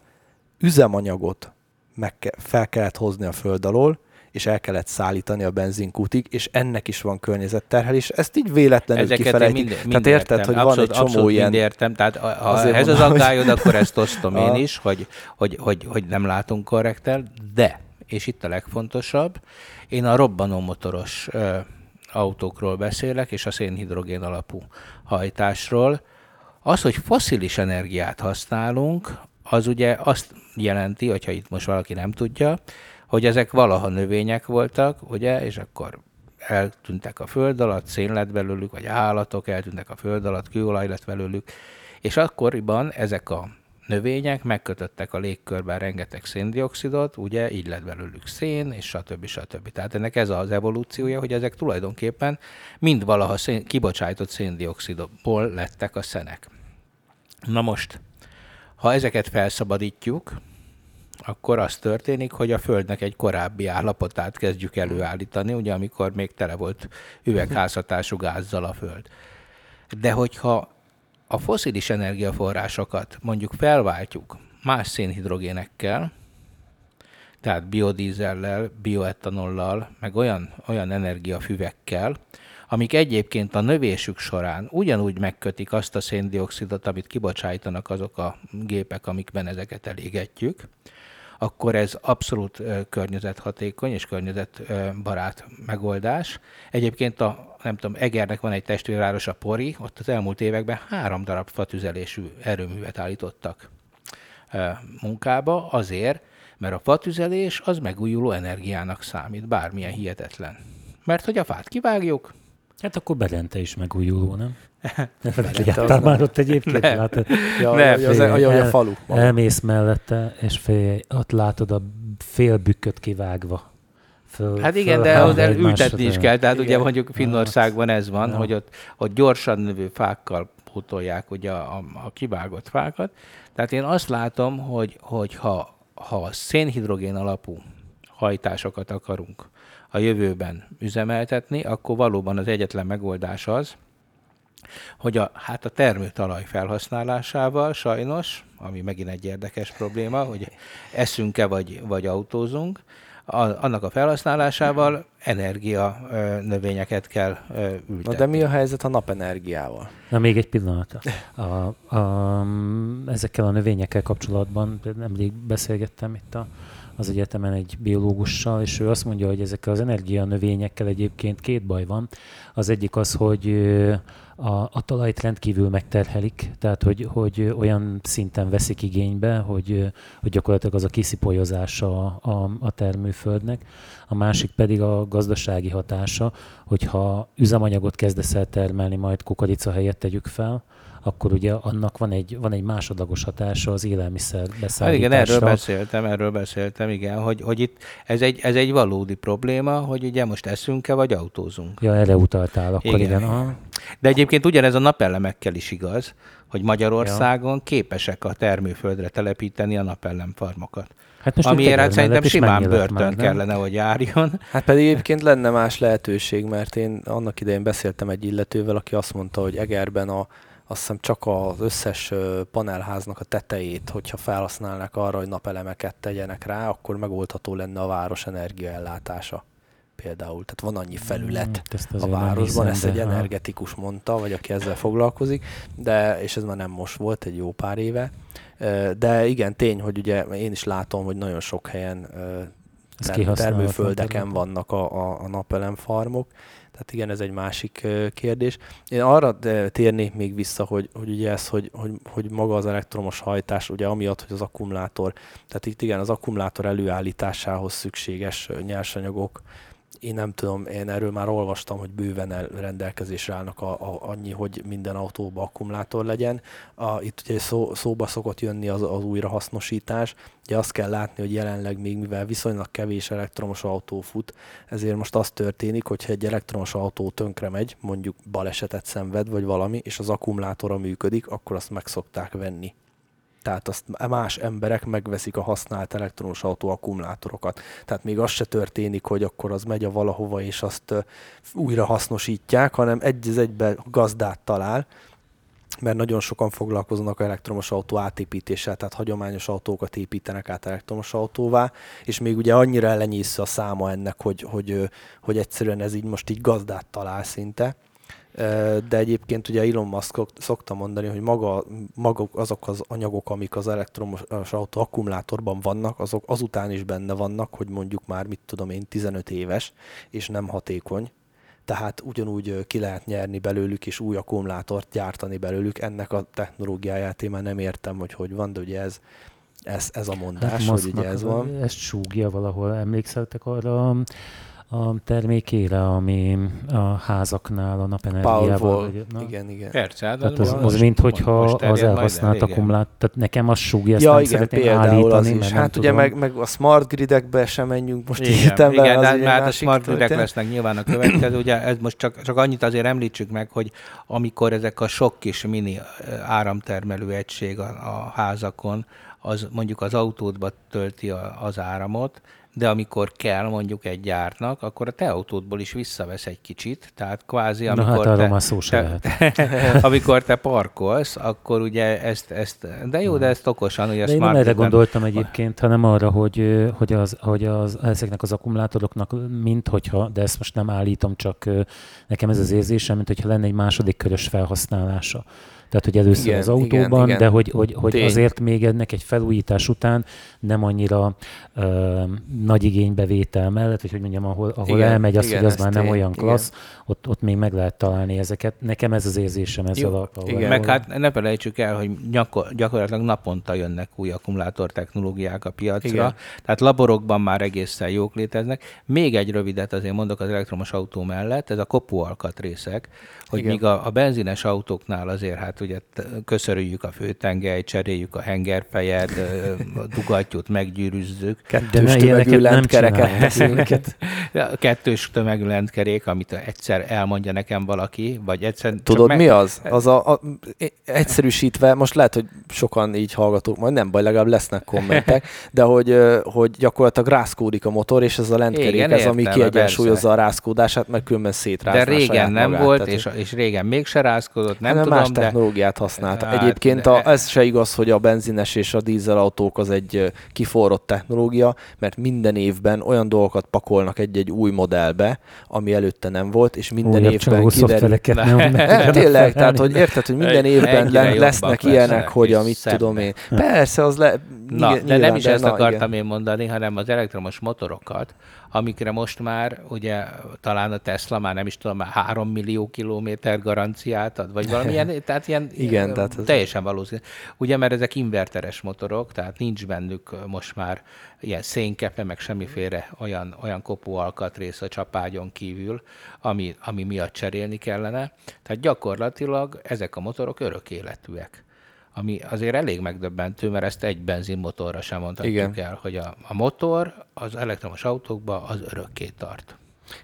üzemanyagot meg ke- fel kellett hozni a föld alól, és el kellett szállítani a benzinkútig, és ennek is van környezetterhelés. Ezt így véletlenül Ezeket kifelejtik. Mind, mind Tehát érted, értem. hogy abszolút, van egy csomó ilyen... Értem. Tehát ha Azért ez mondom, az aggályod, hogy... akkor ezt osztom én is, hogy, hogy, hogy, hogy nem látunk korrektel, de, és itt a legfontosabb, én a robbanó motoros ö, autókról beszélek, és a szénhidrogén alapú hajtásról. Az, hogy foszilis energiát használunk, az ugye azt jelenti, hogyha itt most valaki nem tudja, hogy ezek valaha növények voltak, ugye, és akkor eltűntek a föld alatt, szén lett belőlük, vagy állatok eltűntek a föld alatt, kőolaj lett belőlük, és akkoriban ezek a növények megkötöttek a légkörben rengeteg széndiokszidot, ugye így lett belőlük szén, és stb. stb. Tehát ennek ez az evolúciója, hogy ezek tulajdonképpen mind valaha szén, kibocsájtott széndiokszidból lettek a szenek. Na most, ha ezeket felszabadítjuk, akkor az történik, hogy a Földnek egy korábbi állapotát kezdjük előállítani, ugye amikor még tele volt üvegházhatású gázzal a Föld. De hogyha a foszilis energiaforrásokat mondjuk felváltjuk más szénhidrogénekkel, tehát biodízellel, bioetanollal, meg olyan, olyan energiafüvekkel, amik egyébként a növésük során ugyanúgy megkötik azt a széndiokszidot, amit kibocsájtanak azok a gépek, amikben ezeket elégetjük, akkor ez abszolút környezethatékony és környezetbarát megoldás. Egyébként a, nem tudom, Egernek van egy testvérváros, a Pori, ott az elmúlt években három darab fatüzelésű erőművet állítottak munkába azért, mert a fatüzelés az megújuló energiának számít, bármilyen hihetetlen. Mert hogy a fát kivágjuk, Hát akkor Belente is megújuló, nem? Belente az Jártál már nem. ott egyébként? Nem. Látod? Ja, Nem, ja, az, a, ja, a falu. maga. Elmész mellette, és fél, ott látod a fél bükköt kivágva. Föl, Hát igen, de el egymásra, ültetni is kell. Tehát ugye Igen. mondjuk Finnországban ez van, Ja. hogy ott, ott gyorsan növő fákkal putolják ugye a, a kivágott fákat. Tehát én azt látom, hogy, hogy ha, ha szénhidrogén alapú hajtásokat akarunk a jövőben üzemeltetni, akkor valóban az egyetlen megoldás az, hogy a, hát a termőtalaj felhasználásával sajnos, ami megint egy érdekes probléma, hogy eszünk-e vagy, vagy autózunk, a, annak a felhasználásával energia ö, növényeket kell ö, ültetni. Na de mi a helyzet a napenergiával? Na még egy pillanat. A, a, ezekkel a növényekkel kapcsolatban nemrég beszélgettem itt a, az egyetemen egy biológussal, és ő azt mondja, hogy ezekkel az energia növényekkel egyébként két baj van. Az egyik az, hogy a, a talajt rendkívül megterhelik, tehát hogy, hogy olyan szinten veszik igénybe, hogy, hogy gyakorlatilag az a kiszipolyozása a, a termőföldnek. A másik pedig a gazdasági hatása, hogyha üzemanyagot kezdesz el termelni, majd kukorica helyett tegyük fel, akkor ugye annak van egy, van egy másodlagos hatása az élelmiszer Hát beszállításra. igen, erről beszéltem, erről beszéltem, igen, hogy, hogy itt ez egy, ez egy valódi probléma, hogy ugye most eszünk-e, vagy autózunk. Ja, erre utaltál, akkor Igen. igen. Aha. De egyébként ugyanez a napelemekkel is igaz, hogy Magyarországon képesek a termőföldre telepíteni a napelemfarmokat. Hát most Amiért hát szerintem simán börtön már, nem? kellene, hogy járjon. Hát pedig egyébként lenne más lehetőség, mert én annak idején beszéltem egy illetővel, aki azt mondta, hogy Egerben a, azt hiszem csak az összes panelháznak a tetejét, hogyha felhasználnák arra, hogy napelemeket tegyenek rá, akkor megoldható lenne a város energiaellátása például. Tehát van annyi felület ezt a városban, hiszem, ezt egy energetikus mondta, vagy aki ezzel foglalkozik, de, és ez már nem most volt, egy jó pár éve. De igen, tény, hogy ugye én is látom, hogy nagyon sok helyen termőföldeken vannak a, a, a napelemfarmok. Tehát igen, ez egy másik kérdés. Én arra térnék még vissza, hogy, hogy ugye ez, hogy, hogy, hogy maga az elektromos hajtás, ugye amiatt, hogy az akkumulátor, tehát itt igen, az akkumulátor előállításához szükséges nyersanyagok, én nem tudom, én erről már olvastam, hogy bőven el, rendelkezésre állnak a, a, annyi, hogy minden autóba akkumulátor legyen. A, itt ugye szó, szóba szokott jönni az, az újrahasznosítás. Ugye azt kell látni, hogy jelenleg még mivel viszonylag kevés elektromos autó fut, ezért most az történik, hogyha egy elektromos autó tönkre megy, mondjuk balesetet szenved, vagy valami, és az akkumulátora működik, akkor azt meg szokták venni. Tehát azt más emberek megveszik a használt elektromos autó akkumulátorokat. Tehát még az se történik, hogy akkor az megy a valahova, és azt újra hasznosítják, hanem egy az egybe gazdát talál, mert nagyon sokan foglalkoznak elektromos autó átépítéssel, tehát hagyományos autókat építenek át elektromos autóvá, és még ugye annyira elenyésző a száma ennek, hogy, hogy, hogy egyszerűen ez így most így gazdát talál szinte. De egyébként ugye Elon Musk szok- szokta mondani, hogy maga, maguk azok az anyagok, amik az elektromos autó akkumulátorban vannak, azok azután is benne vannak, hogy mondjuk már, mit tudom én, 15 éves, és nem hatékony. Tehát ugyanúgy ki lehet nyerni belőlük, és új akkumulátort gyártani belőlük. Ennek a technológiáját én már nem értem, hogy hogy van, de ugye ez, ez, ez a mondás, Hát hogy ugye ez van. Ezt súgja valahol. Emlékszeltek arra a, termékére, ami a házaknál a napenergiával... Na? igen, igen. Persze, hát Tehát az, az, mint hogyha az elhasznált igen. akkumulát, tehát nekem az súgja, ezt ja, nem igen, szeretném állítani, az is. mert nem Hát ugye tudom. meg, meg a smart gridekbe sem menjünk most Igen, egyetemben, igen, az de egy hát a smart gridek lesznek nyilván a következő. Ugye ez most csak, csak annyit azért említsük meg, hogy amikor ezek a sok kis mini áramtermelő egység a, a házakon, az mondjuk az autódba tölti a, az áramot, de amikor kell mondjuk egy gyártnak, akkor a te autódból is visszavesz egy kicsit, tehát kvázi Na hát amikor te, se te, amikor te parkolsz, akkor ugye ezt, ezt de jó, de ezt okosan, ugye De én nem erre gondoltam egyébként, hanem arra, hogy, hogy, az, hogy az, ezeknek az akkumulátoroknak, mint hogyha, de ezt most nem állítom, csak nekem ez az érzésem, mint hogyha lenne egy második körös felhasználása. Tehát, hogy először Igen, az autóban, igen, igen. de hogy, hogy, hogy Tény. azért még ennek egy felújítás után nem annyira ö, nagy igénybevétel mellett, vagy hogy mondjam, ahol, ahol Igen, elmegy az, igen, hogy az már nem tény, olyan igen. klassz, ott, ott még meg lehet találni ezeket. Nekem ez az érzésem ezzel Jó, a igen. Meg hát ne felejtsük el, hogy gyakor- gyakorlatilag naponta jönnek új akkumulátor technológiák a piacra, Igen. tehát laborokban már egészen jók léteznek. Még egy rövidet azért mondok az elektromos autó mellett, ez a kopóalkatrészek, hogy Igen. míg a, a benzines autóknál azért hát ugye köszörüljük a főtengelyt, cseréljük a hengerfejed, ö, a dugattyút meggyűrűzzük, De Kettős ne, tömegű nem lentkereket kettős tömegű lentkerék, amit egyszer elmondja nekem valaki, vagy egyszer Tudod, meg- mi az? Az a, a, egyszerűsítve, most lehet, hogy sokan így hallgatók, majd nem baj, legalább lesznek kommentek, de hogy, hogy gyakorlatilag rászkódik a motor, és ez a lentkerék, Igen, ez ami értem, kiegyensúlyozza a rászkódását, mert különben szétrázná De régen nem magát. volt, Tehát, és, és régen még se rázkodott, nem hanem tudom, más de technológiát használta. Hát, Egyébként a, ez se igaz, hogy a benzines és a dízelautók az egy kiforrott technológia, mert minden évben olyan dolgokat pakolnak egy-egy új modellbe, ami előtte nem volt, és minden Újabb évben kiderül. nem, nem tudjanak tényleg, tehát hogy érted, hogy minden évben lesznek ilyenek, hogy amit tudom én. Persze, az le... Na, de nem is ezt na, akartam igen. én mondani, hanem az elektromos motorokat, amikre most már ugye talán a Tesla már nem is tudom, már 3 millió kilométer garanciát ad, vagy valamilyen, tehát ilyen Igen, tehát ez- teljesen valószínű. Ugye, mert ezek inverteres motorok, tehát nincs bennük most már ilyen szénkepe, meg semmiféle olyan, olyan kopó alkatrész a csapágyon kívül, ami, ami miatt cserélni kellene. Tehát gyakorlatilag ezek a motorok örök életűek ami azért elég megdöbbentő, mert ezt egy benzinmotorra sem mondhatjuk Igen. el, hogy a, a motor az elektromos autókban az örökké tart.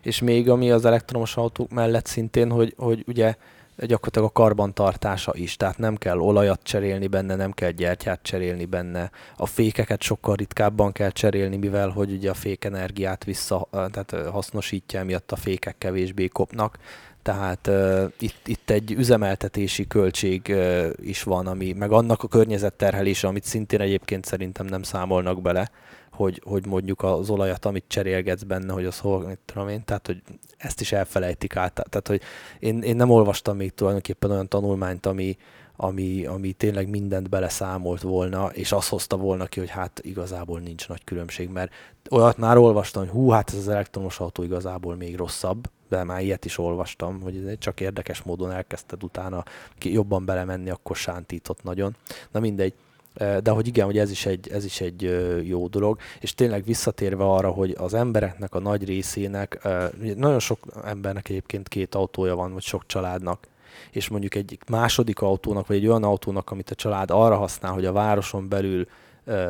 És még ami az elektromos autók mellett szintén, hogy, hogy ugye gyakorlatilag a karbantartása is, tehát nem kell olajat cserélni benne, nem kell gyertyát cserélni benne, a fékeket sokkal ritkábban kell cserélni, mivel hogy ugye a fékenergiát vissza, tehát hasznosítja, emiatt a fékek kevésbé kopnak, tehát uh, itt, itt egy üzemeltetési költség uh, is van, ami, meg annak a környezetterhelése, amit szintén egyébként szerintem nem számolnak bele, hogy, hogy mondjuk az olajat, amit cserélgetsz benne, hogy az hol, mit tudom én, tehát hogy ezt is elfelejtik át. Tehát, hogy én, én nem olvastam még tulajdonképpen olyan tanulmányt, ami, ami, ami tényleg mindent beleszámolt volna, és azt hozta volna ki, hogy hát igazából nincs nagy különbség, mert olyat már olvastam, hogy hú, hát ez az elektromos autó igazából még rosszabb, de már ilyet is olvastam, hogy ez csak érdekes módon elkezdted utána jobban belemenni, akkor sántított nagyon. Na mindegy. De hogy igen, hogy ez is, egy, ez is egy jó dolog, és tényleg visszatérve arra, hogy az embereknek a nagy részének, nagyon sok embernek egyébként két autója van, vagy sok családnak, és mondjuk egy második autónak, vagy egy olyan autónak, amit a család arra használ, hogy a városon belül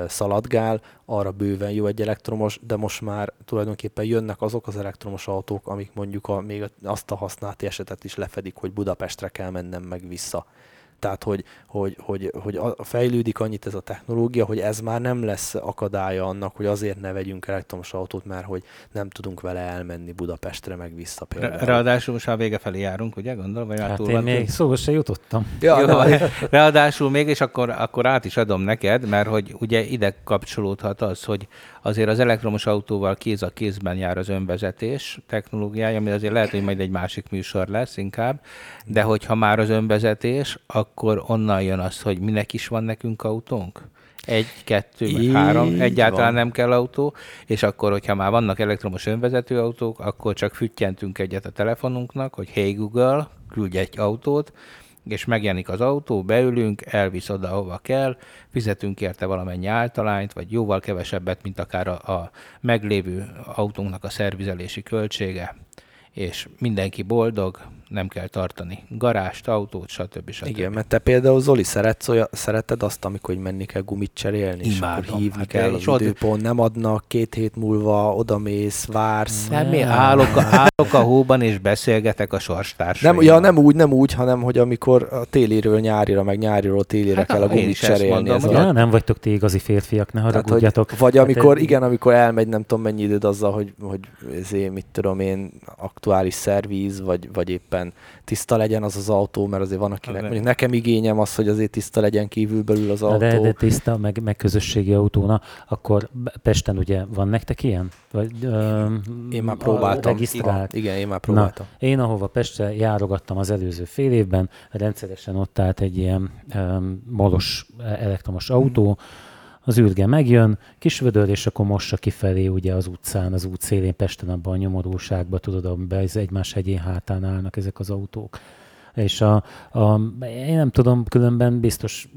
szaladgál, arra bőven jó egy elektromos, de most már tulajdonképpen jönnek azok az elektromos autók, amik mondjuk a, még azt a használati esetet is lefedik, hogy Budapestre kell mennem meg vissza. Tehát, hogy, hogy, hogy, hogy a- fejlődik annyit ez a technológia, hogy ez már nem lesz akadálya annak, hogy azért ne vegyünk elektromos autót, mert hogy nem tudunk vele elmenni Budapestre meg vissza például. Ráadásul most már vége felé járunk, ugye gondolom? Vagy Hát túl én még szóval se jutottam. Ja, Jó, ráadásul még, és akkor, akkor át is adom neked, mert hogy ugye ide kapcsolódhat az, hogy azért az elektromos autóval kéz a kézben jár az önvezetés technológiája, ami azért lehet, hogy majd egy másik műsor lesz inkább, de hogyha már az önvezetés, akkor onnan jön az, hogy minek is van nekünk autónk? Egy, kettő, meg Így három, egyáltalán van. nem kell autó, és akkor, hogyha már vannak elektromos önvezető autók, akkor csak füttyentünk egyet a telefonunknak, hogy hey Google, küldj egy autót, és megjelenik az autó, beülünk, elvisz oda, hova kell, fizetünk érte valamennyi általányt, vagy jóval kevesebbet, mint akár a, a meglévő autónknak a szervizelési költsége, és mindenki boldog, nem kell tartani garást, autót, stb. stb. Igen, mert te például Zoli szeretsz olyan, szereted azt, amikor hogy menni kell gumit cserélni, és Imádom. akkor hívni Hát kell az ott- időpont, nem adnak, két hét múlva odamész, vársz. Nem, mi Nem. állok a, állok a hóban, és beszélgetek a sorstársaimmal. Nem, ja, nem úgy, nem úgy, hanem hogy amikor a téliről nyárira, meg nyáriról télire Hát, kell a gumit cserélni. mondom, ez hogy a, Ja, nem vagytok ti igazi férfiak, ne tehát, hogy, haragudjatok. vagy Hát, amikor, eh, igen, amikor elmegy nem tudom mennyi időd azzal, hogy, hogy ezért, mit tudom én, aktuális szervíz, vagy, vagy éppen tiszta legyen az az autó, mert azért van, akinek, mondjuk nekem igényem az, hogy azért tiszta legyen kívülbelül az Na, autó. de, de tiszta, meg, meg közösségi autóna, akkor Pesten ugye van nektek ilyen? Vagy, ö, Én már próbáltam. Regisztrált? Igen, én már próbáltam. Én ahova Pestre járogattam az előző fél évben, rendszeresen ott állt egy ilyen um, molos elektromos autó, az űrge megjön, kisvödör, és akkor mossa kifelé ugye az utcán, az út szélén, Pesten abban a nyomorúságban, tudod, amiben ez egymás hegyén hátán állnak ezek az autók. És a, a, én nem tudom, különben biztos,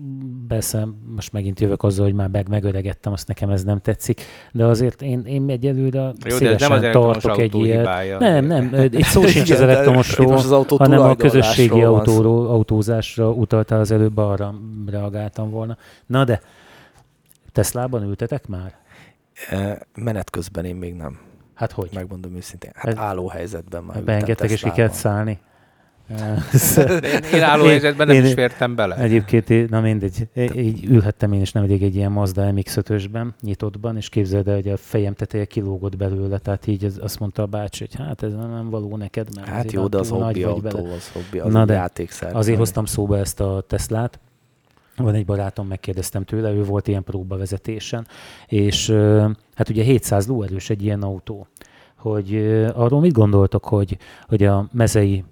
persze most megint jövök azzal, hogy már meg, megöregettem, azt nekem ez nem tetszik, de azért én, én egyelőre Jó, szívesen nem tartok egy ilyet. hibája. Nem, nem, itt szó sincs az elektromosról, az autó hanem a közösségi autóról, autózásra utaltál az előbb, arra reagáltam volna. Na de, Teslában ültetek már? Eh, Menet közben én még nem. Hát hogy? Megmondom őszintén. Hát Ez- álló helyzetben már és ki kellett szállni? Én, én álló helyzetben nem én- is fértem bele. Egyébként, én- na mindegy, így ülhettem én is nemrég egy ilyen Mazda MX-5-ösben, nyitottban, és képzeld el, hogy a fejem teteje kilógott belőle, tehát így az- azt mondta a bácsi, hogy hát ez nem való neked, mert Hát jó, de az hobbi autó, az hobbi, az Na de, játékszer. Azért hoztam szóba ezt a Teslát. Van egy barátom, megkérdeztem tőle, ő volt ilyen próbavezetésen, és hát ugye 700 lóerős egy ilyen autó. Hogy arról mit gondoltok, hogy, hogy a mezei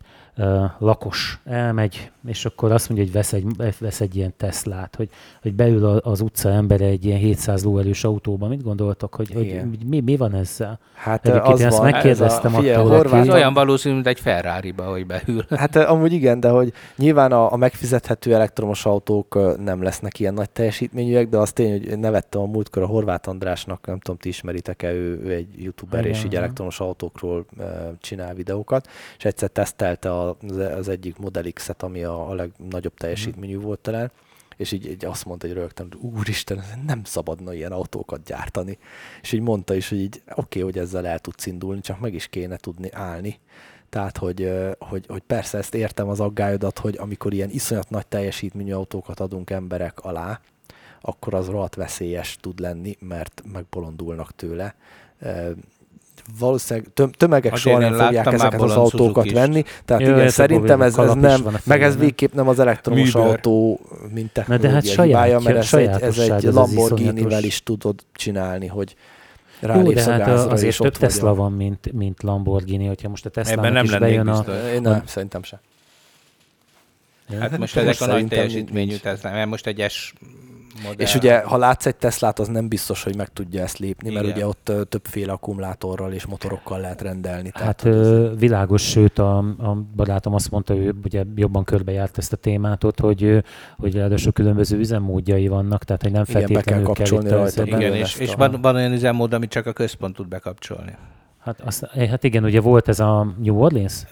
lakos elmegy, és akkor azt mondja, hogy vesz egy, vesz egy ilyen Teslát, hogy, hogy beül a- az utca embere egy ilyen 700 lóerős autóba. Mit gondoltok, hogy, hogy mi, mi van ezzel? Hát Egyébként az én ezt van, megkérdeztem ez a, figyelj, attól, a aki- olyan valószínű, mint egy Ferrari-ba, hogy beül. Hát amúgy igen, de hogy nyilván a, a megfizethető elektromos autók nem lesznek ilyen nagy teljesítményűek, de az tény, hogy nevettem a múltkor a Horváth Andrásnak, nem tudom, ti ismeritek-e, ő, ő egy youtuber, Igen, és így igen. elektromos autókról csinál videókat, és egyszer tesztelte az, az egyik Model X-et, ami a, a legnagyobb teljesítményű volt talán, és így, így azt mondta, hogy rögtön, hogy úristen, nem szabadna ilyen autókat gyártani. És így mondta is, hogy így oké, okay, hogy ezzel el tudsz indulni, csak meg is kéne tudni állni. Tehát, hogy, hogy, hogy persze ezt értem az aggályodat, hogy amikor ilyen iszonyat nagy teljesítményű autókat adunk emberek alá, akkor az rohadt veszélyes tud lenni, mert megbolondulnak tőle. Valószínűleg töm- tömegek Azért soha nem fogják ezeket az autókat Suzukist. venni, tehát Jó, igen, ez szerintem ez, ez is nem, a meg ez végképp nem az elektromos Műbőr. autó, mint Na technológia de hát saját- hibája, mert ez egy, ez egy Lamborghini-vel is tudod csinálni, hogy Jó, de a hát gázra, a- azért több Tesla a- van, mint, mint Lamborghini, hogyha most a Tesla nem is bejön a... Én nem, szerintem se. Hát most Most ezek a nagy teljesítményű. Tesla, mert most egy S modell. És ugye, ha látsz egy Teslát, az nem biztos, hogy meg tudja ezt lépni, mert Igen. ugye ott többféle akkumulátorral és motorokkal lehet rendelni. Hát hogy ez- világos, sőt a, a barátom azt mondta, ő ugye jobban körbejárt ezt a témát ott, hogy, hogy ráadásul különböző üzemmódjai vannak, tehát hogy nem Igen, be kell feltétlenül kell, kapcsolni a- rajta, Igen, és, és a- van, van olyan üzemmód, amit csak a központ tud bekapcsolni. Hát, azt, eh, hát igen, ugye volt ez a New Orleans,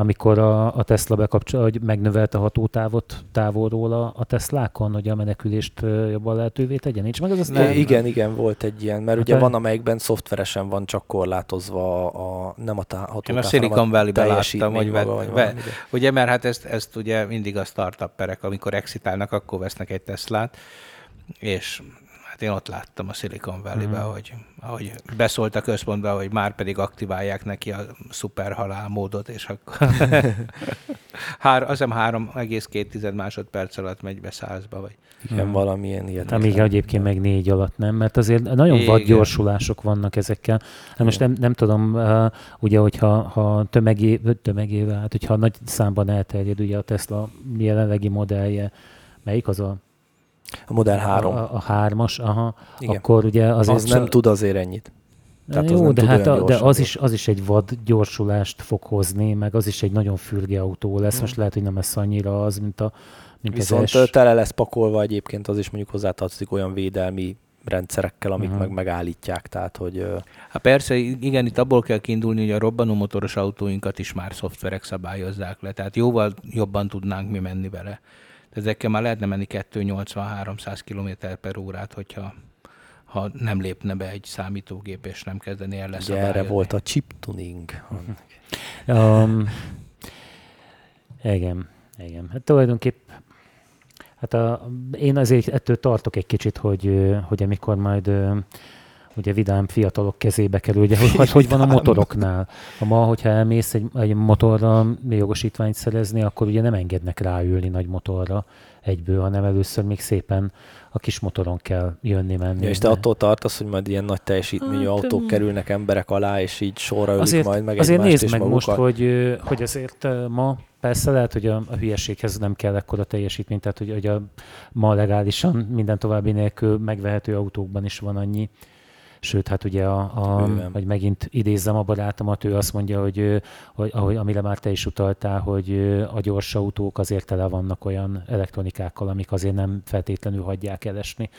amikor a, a Tesla bekapcsol, hogy megnövelte a hatótávot távolról a, a Teslákon, hogy a menekülést jobban lehetővé tegyen. Nincs meg az azt Ne, igen, igen, volt egy ilyen, mert Hát ugye a- van, amelyikben szoftveresen van csak korlátozva a, a nem a tá- hatótáv, Én a Silicon Valley-ben láttam, hogy maga, vagy ve, ugye, mert hát ezt, ezt ugye mindig a startupperek, amikor exitálnak, akkor vesznek egy Teslát, és hát én ott láttam a Silicon Valley-ben, Mhm. hogy ahogy beszólt a központba, hogy már pedig aktiválják neki a szuper halál módot, és akkor Hár, azt hiszem 3,2 másodperc alatt megy be százba, vagy Igen, Hmm. valamilyen ilyet. Amíg értem. egyébként meg négy alatt nem, mert azért nagyon vad gyorsulások vannak ezekkel. Hát most nem, nem tudom, uh, ugye, hogyha ha tömegé, tömegével, hát hogyha nagy számban elterjed ugye a Tesla jelenlegi modellje, melyik az a, A Model 3. a, a hármas, aha, Igen. akkor ugye azért... az nem tud azért ennyit. Tehát az Jó, nem de hát a, de az is, az is egy vad gyorsulást fog hozni, meg az is egy nagyon fürge autó lesz. Hmm. Most lehet, hogy nem lesz annyira az, mint, a, mint Viszont az tele lesz pakolva egyébként, az is mondjuk hozzátartozik olyan védelmi rendszerekkel, amik Mhm. meg megállítják, tehát hogy Hát persze, igen, itt abból kell kiindulni, hogy a robbanó motoros autóinkat is már szoftverek szabályozzák le, tehát jóval jobban tudnánk mi menni vele. Ezekkel már lehetne menni 280-300 km per órát, hogyha ha nem lépne be egy számítógép, és nem kezdené el leszabályozni. erre volt a chip tuning. Um, igen, igen. Hát tulajdonképp hát a, én azért ettől tartok egy kicsit, hogy, hogy amikor majd ugye vidám fiatalok kezébe kerül, ugye, hogy, hogy, hogy van a motoroknál. Ha ma, hogyha elmész egy, egy motorra jogosítványt szerezni, akkor ugye nem engednek ráülni nagy motorra egyből, hanem először még szépen a kis motoron kell jönni-menni. Ja, és te attól tartasz, hogy majd ilyen nagy teljesítményű Hát, autók mm. kerülnek emberek alá, és így sorra ölik azért, majd meg azért nézd meg magukat. most, hogy, hogy azért ma persze lehet, hogy a, a hülyeséghez nem kell ekkora teljesítmény, tehát hogy, hogy a, ma legálisan minden további nélkül megvehető autókban is van annyi. Sőt, hát ugye, a, a, Bőven. hogy megint idézzem a barátomat, ő azt mondja, hogy, hogy ahogy, amire már te is utaltál, hogy a gyors autók azért tele vannak olyan elektronikákkal, amik azért nem feltétlenül hagyják elesni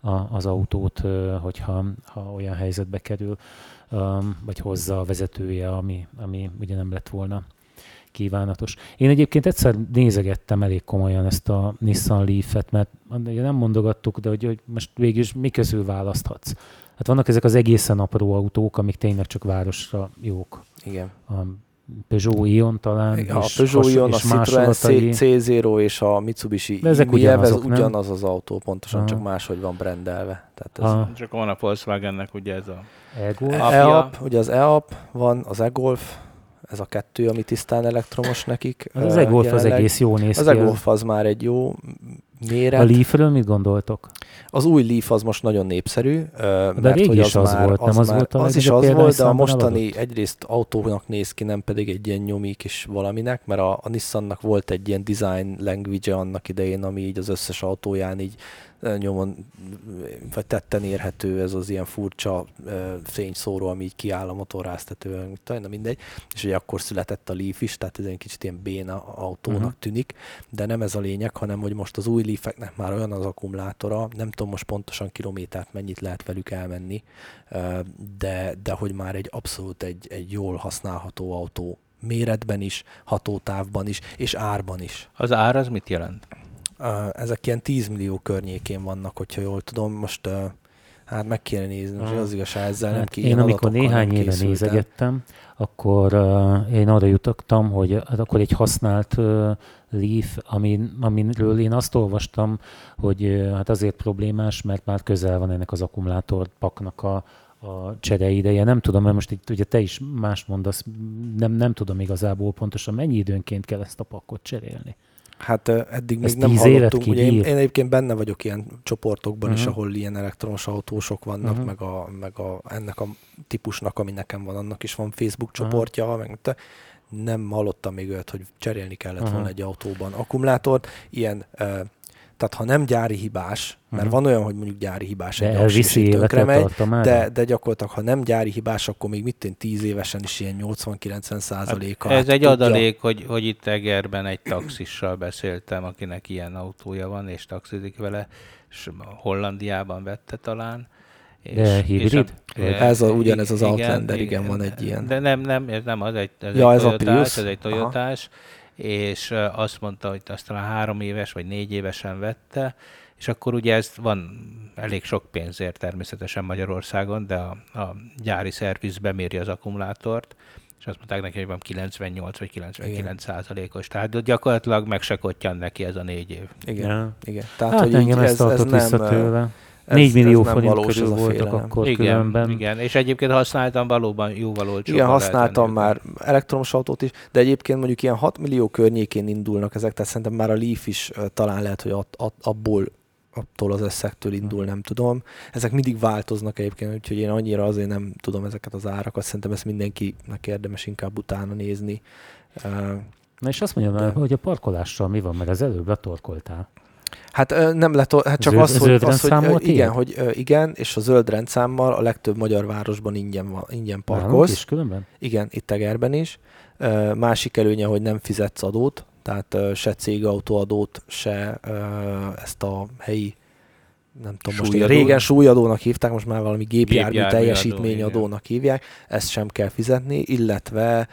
a, az autót, hogyha ha olyan helyzetbe kerül, vagy hozza a vezetője, ami, ami ugye nem lett volna kívánatos. Én egyébként egyszer nézegettem elég komolyan ezt a Nissan Leaf-et, mert ugye nem mondogattuk, de hogy, hogy most végül is mi közül választhatsz. Hát vannak ezek az egészen apró autók, amik tényleg csak városra jók. Igen. A Peugeot Ion talán, Igen, a Peugeot Ion, a és Citroen másolatai. C- C0 és a Mitsubishi De ezek Imiev, ez ugyanaz az autó, pontosan Aha. csak máshogy van brendelve. Tehát ez A Csak van a Volkswagennek ugye ez a... Ego. apja. E-Up, ugye az E-Up van, az E-Golf, ez a kettő, ami tisztán elektromos nekik. Az, az e-golf az egész jó néz Az. E-Golf az már egy jó méret. A Leafről mit gondoltok? Az új Leaf az most nagyon népszerű, a mert hogy is az már, volt, nem az már, volt a Az is az volt, de a mostani eladott? egyrészt autónak néz ki, nem pedig egy ilyen nyomik is valaminek, mert a, a Nissannak volt egy ilyen design language annak idején, ami így az összes autóján így nyomon vagy tetten érhető, ez az ilyen furcsa ö, fényszóró, ami így kiáll a én, na mindegy. És ugye akkor született a Leaf is, tehát ez egy kicsit ilyen béna autónak Mhm. tűnik, de nem ez a lényeg, hanem hogy most az új Leafeknek már olyan az akkumulátora, nem tudom most pontosan kilométert mennyit lehet velük elmenni, de, de hogy már egy abszolút egy, egy jól használható autó méretben is, hatótávban is, és árban is. Az ár az mit jelent? Ezek ilyen 10 millió környékén vannak, hogyha jól tudom. Most hát meg kéne nézni, most az igazság ezzel nem Hát ki. én amikor néhány nem éve készültem. nézegettem, akkor uh, én arra jutottam, hogy hát akkor egy használt uh, Leaf, amin, amiről én azt olvastam, hogy uh, hát azért problémás, mert már közel van ennek az akkumulátorpaknak a, a csereideje. Nem tudom, mert most itt ugye te is más mondasz, nem, nem tudom igazából pontosan mennyi időnként kell ezt a pakot cserélni. Hát eddig Ez még nem hallottunk. Ugye én, én egyébként benne vagyok ilyen csoportokban uh-huh. is, Mhm. ahol ilyen elektromos autósok vannak, uh-huh. meg, a, meg a, ennek a típusnak, ami nekem van, annak is van Facebook csoportja, uh-huh. meg te, nem hallottam még olyat, hogy cserélni kellett Aha. volna egy autóban akkumulátort. Ilyen, ö, tehát ha nem gyári hibás, mert Mhm. van olyan, hogy mondjuk gyári hibás De egy és elviszi megy, de, de gyakorlatilag, ha nem gyári hibás, akkor még mit én 10 évesen is ilyen 80-90 százaléka. Hát Ez egy adalék, hogy, hogy itt Egerben egy taxissal beszéltem, akinek ilyen autója van, és taxizik vele, és Hollandiában vette talán. És, De hibrid? a- Vagy- Ez a- ugyanez az Outlander, igen, van egy ilyen. De nem, nem, ez nem az, egy, ez Ja, egy ez a Toyotás, Prius? ez egy Aha. És azt mondta, hogy azt talán három éves vagy négy évesen vette, és akkor ugye ez van elég sok pénzért természetesen Magyarországon, de a, a gyári szerviz beméri az akkumulátort, és azt mondták neki, hogy van 98 vagy 99 százalékos. Tehát gyakorlatilag meg se neki ez a négy év. Igen, Ja. igen. Tehát, Hát hogy engem ez ez, ez tartott nem, vissza tőle. Ez, 4 millió ez forint valós, körül voltak akkor igen, különben. igen, és egyébként használtam valóban jóval olcsóbban. Igen, használtam már elektromos autót is, de egyébként mondjuk ilyen 6 millió környékén indulnak ezek, tehát szerintem már a Leaf is ö, talán lehet, hogy att, att, abból attól az összegtől indul, nem tudom. Ezek mindig változnak egyébként, úgyhogy én annyira azért nem tudom ezeket az árakat, szerintem ezt mindenkinek érdemes inkább utána nézni. Ö, Na és azt mondja, De- hogy a parkolással mi van, mert az előbb letorkoltál. Hát nem lett, hát csak Zöld- az, hogy, zöld az, hogy igen, hogy igen, és a zöld rendszámmal a legtöbb magyar városban ingyen, van, ingyen parkolsz. is különben? Igen, itt Egerben is. Másik előnye, hogy nem fizetsz adót, tehát se cégautóadót, se ezt a helyi nem tudom, most Súlyadó. régen súlyadónak hívták, most már valami gépjármű Gépjármű teljesítményadónak hívják, ezt sem kell fizetni, illetve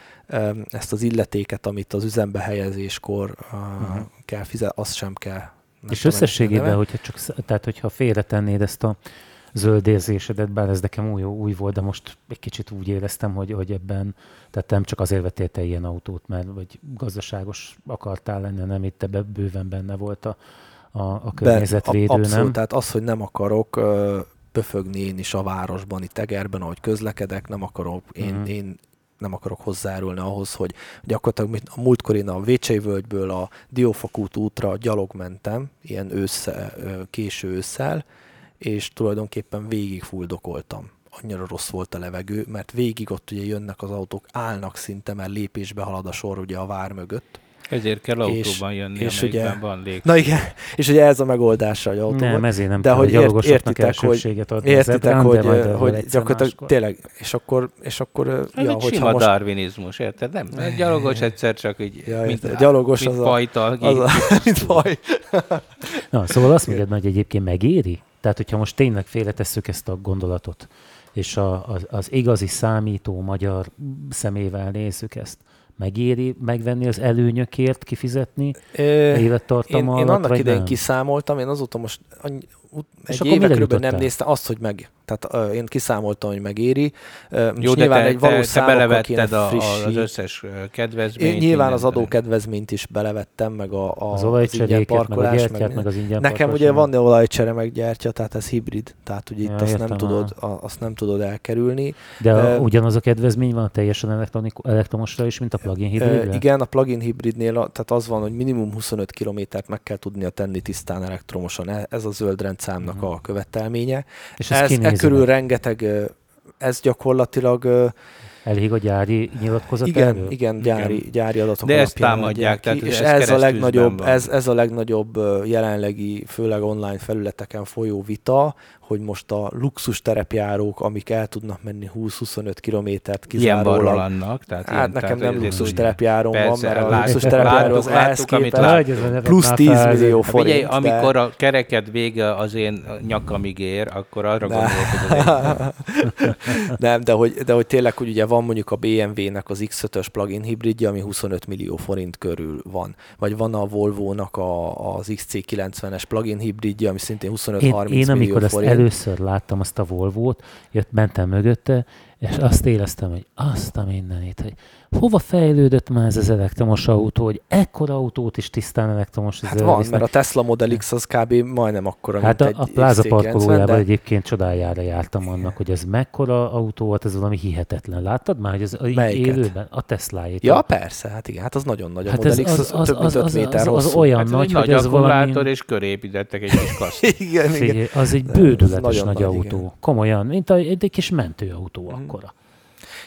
ezt az illetéket, amit az üzembe helyezéskor uh, Mhm. kell fizetni, azt sem kell. Nem És összességében, hogyha csak, tehát hogyha félretennéd ezt a zöld érzésedet, bár ez nekem új, új volt, de most egy kicsit úgy éreztem, hogy, hogy ebben, tehát nem csak azért vettél te ilyen autót, mert vagy gazdaságos akartál lenni, hanem itt ebben bőven benne volt a, a, a környezetvédő, a- abszolút, nem? tehát az, hogy nem akarok ö, pöfögni én is a városban, itt Egerben, ahogy közlekedek, nem akarok, én, Mhm. én nem akarok hozzájárulni ahhoz, hogy gyakorlatilag a múltkor én a Vécsei völgyből a Diófakút útra gyalog mentem, ilyen ősze, ö, késő ősszel, és tulajdonképpen végig fuldokoltam. Annyira rossz volt a levegő, mert végig ott ugye jönnek az autók, állnak szinte, mert lépésbe halad a sor ugye a vár mögött. Ezért kell És- autóban jönni, és ugye- van lég. Na igen, és ugye ez a megoldása, hogy autóban. Nem, ezért nem de kell hogy a ért- értitek, hogy- adni a Értitek, hogy, de hogy gyakorlatilag máskor. tényleg, és akkor, és akkor Ez ja, egy hogyha sima most, darwinizmus, érted? Nem, egy gyalogos egyszer csak így, Ja, mint, érted, gyalogos mint az a- fajta, az a, mint baj. Na, szóval azt mondod, hogy egyébként megéri? Tehát, hogyha most tényleg félretesszük ezt a gondolatot, és a, az, az igazi számító magyar szemével nézzük ezt, megéri megvenni az előnyökért, kifizetni Ö, élettartama Én, én annak idején nem? kiszámoltam, én azóta most És egy akkor éve körülbelül nem néztem azt, hogy meg. Tehát ö, én kiszámoltam, hogy megéri. Ö, most Jó, de nyilván te, egy valós te, te belevetted a, a, az összes ö, Én kedvezményt. nyilván az adókedvezményt is belevettem, meg a, a, az ingyen olajcseréket, meg a parkolás, gyertyát, meg az ingyen Nekem parkolás, ugye nem? van olajcsere meg gyertya, tehát ez hibrid, tehát ugye itt Ja, azt, értem, nem tudod, a, azt nem tudod elkerülni. De a, Ö, ugyanaz a kedvezmény van a teljesen elektronik, elektromosra is, mint a plug-in hibridre? igen, a plug-in hibridnél a- tehát az van, hogy minimum 25 kilométert meg kell tudnia tenni tisztán elektromosan. E- Ez a zöld rendszámnak Mhm. a követelménye. És ez, Ez, e körül rengeteg, ez gyakorlatilag Elég a gyári nyilatkozat igen, erről? igen, gyári, gyári adatok De ezt alapján támadják, adják tehát ki, ez és ez a legnagyobb, van. ez, ez a legnagyobb jelenlegi, főleg online felületeken folyó vita, hogy most a luxus terepjárók, amik el tudnak menni 20-25 kilométert Ilyen kizárólag. annak. Tehát Hát ilyen, nekem tehát nem luxus terepjárom van, mert a láttuk- luxus terepjáró az láttuk- ehhez képest plusz már 10 fel- millió Hát Figyelj, forint. de- amikor a kereked vége az én nyakamig ér, akkor arra gondolok, hogy Nem, de hogy, de hogy tényleg, hogy ugye van mondjuk a BMW-nek az X5-ös plug-in hibridje, ami 25 millió forint körül van. Vagy van a Volvo-nak a, az XC90-es plug-in hibridje, ami szintén 25-30 Én, millió én amikor forint. Először láttam, azt a Volvo-t, jött, mentem mögötte, és azt éreztem, hogy azt a mindenit, hogy hova fejlődött már ez az elektromos autó, hogy ekkora autót is tisztán elektromos Hát van, visznek. mert a Tesla Model X az kb. majdnem akkora, Hát mint a, egy a pláza XC90, parkolójában de egyébként csodájára jártam annak, hogy ez mekkora autó volt, ez valami hihetetlen. Láttad már, hogy ez Melyiket? élőben? A Tesláét. Ja, persze, hát igen, hát az nagyon nagy. A Hát Model X az, az, az, több mint az, 5 az, méter az, az hosszú. olyan Hát nagy, egy hogy nagy ez valami... és köré építettek egy kis kaszt. igen, igen. Figyelj, az egy bődületes nagy, nagy, autó. Komolyan, mint egy kis mentőautó Mhm. akkora.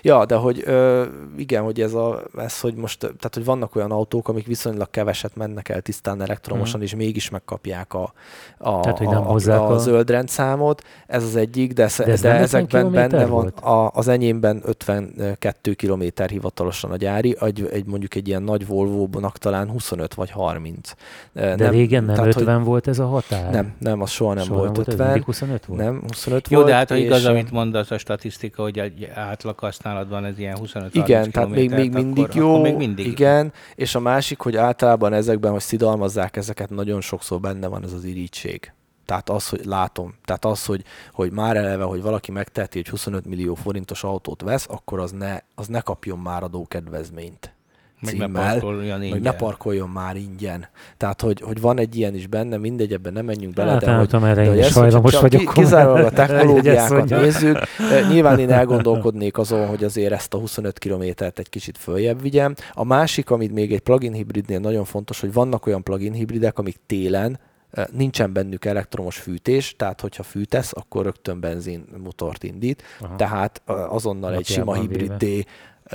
Ja, de hogy ö, igen, hogy ez, a, ez, hogy most, tehát hogy vannak olyan autók, amik viszonylag keveset mennek el tisztán elektromosan, és mégis megkapják a, a. Tehát, hogy nem a, a, a- zöld rendszámot. Ez az egyik, de, de, ez de nem 50 ezekben benne kilométer van, volt? a, az enyémben 52 kilométer hivatalosan a gyári, egy, egy mondjuk egy ilyen nagy Volvo-nak talán 25 vagy 30. De nem, régen nem tehát, 50 volt ez a határ? Hogy nem, nem, az soha nem Soha volt nem 50. mindig 25 volt? Nem, 25 Jó, volt. de hát ha és, igaz, amit mondasz a statisztika, hogy egy átlag használatban ez ilyen 25 Igen, tehát még, még mindig akkor, jó, akkor még mindig igen, és a másik, hogy általában ezekben, hogy szidalmazzák ezeket, nagyon sokszor benne van ez az irítség. Tehát az, hogy látom, tehát az, hogy, hogy már eleve, hogy valaki megteheti, hogy 25 millió forintos autót vesz, akkor az ne, az ne kapjon már adókedvezményt címmel, parkoljon meg ne parkoljon már ingyen. Tehát, hogy, hogy van egy ilyen is benne, mindegy, ebben nem menjünk bele, Hát de nem hogy, tudom, erre de hogy is ez, hogyha hajlamos csak vagyok. ki- Kizárólag a ezt technológiákat nézzük. Eh, Nyilván én elgondolkodnék azon, hogy azért ezt a 25 kilométert egy kicsit följebb vigyem. A másik, amit még egy plug-in hibridnél nagyon fontos, hogy vannak olyan plug-in hibridek, amik télen eh, nincsen bennük elektromos fűtés, tehát hogyha fűtesz, akkor rögtön benzin motort indít, Aha. tehát eh, azonnal egy sima Alapjában véve.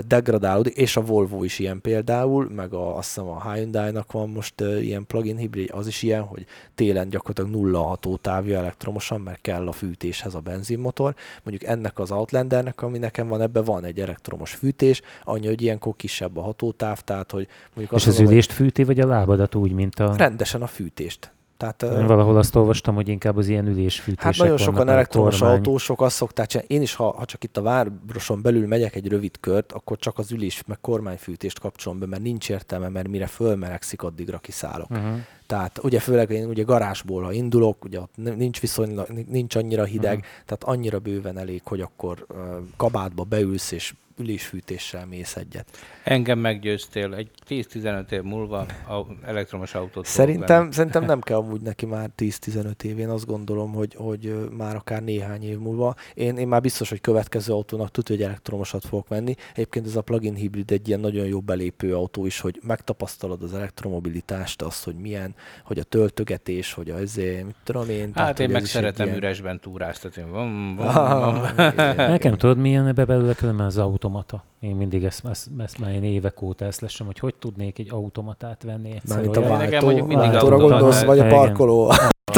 Degradálódik, és a Volvo is ilyen például, meg a, azt hiszem a Hyundai-nak van most uh, ilyen plug-in hibrid, az is ilyen, hogy télen gyakorlatilag nulla a hatótávja elektromosan, mert kell a fűtéshez a benzinmotor. Mondjuk ennek az Outlandernek, ami nekem van, ebben van egy elektromos fűtés, annyi, hogy ilyenkor kisebb a hatótáv, tehát hogy mondjuk És az hogy ülést fűti, vagy a lábadat úgy, mint a... rendesen a fűtést. Tehát, Én valahol azt olvastam, hogy inkább az ilyen ülésfűtések Hát nagyon sokan elektromos kormány. autósok azt szokták csinálni. Én is, ha, ha csak itt a városon belül megyek egy rövid kört, akkor csak az ülés meg kormányfűtést kapcsolom be, mert nincs értelme, mert mire fölmelegszik, addigra kiszállok. Uh-huh. Tehát ugye főleg én ugye garázsból, ha indulok, ugye ott nincs viszonylag, nincs annyira hideg, Mhm. tehát annyira bőven elég, hogy akkor uh, kabátba beülsz és ülésfűtéssel mész egyet. Engem meggyőztél, egy 10-15 év múlva au- elektromos autót Szerintem, szerintem nem kell amúgy neki már 10-15 év, én azt gondolom, hogy, hogy már akár néhány év múlva. Én, én már biztos, hogy következő autónak tudja, hogy elektromosat fogok venni. Egyébként ez a plug-in hibrid egy ilyen nagyon jó belépő autó is, hogy megtapasztalod az elektromobilitást, azt, hogy milyen, hogy a töltögetés, hogy az, mit tudom én. tehát, Hát én meg szeretem ilyen- üresben túráztatni. Vom, vom, Ah, igen, Nekem tudod, milyen ebbe belőle különben az automata. Én mindig ezt, ezt, ezt már én évek óta ezt lesem, hogy hogy tudnék egy automatát venni egyszer. Mármint a váltó, mindig váltóra gondolsz, vagy a parkoló. A-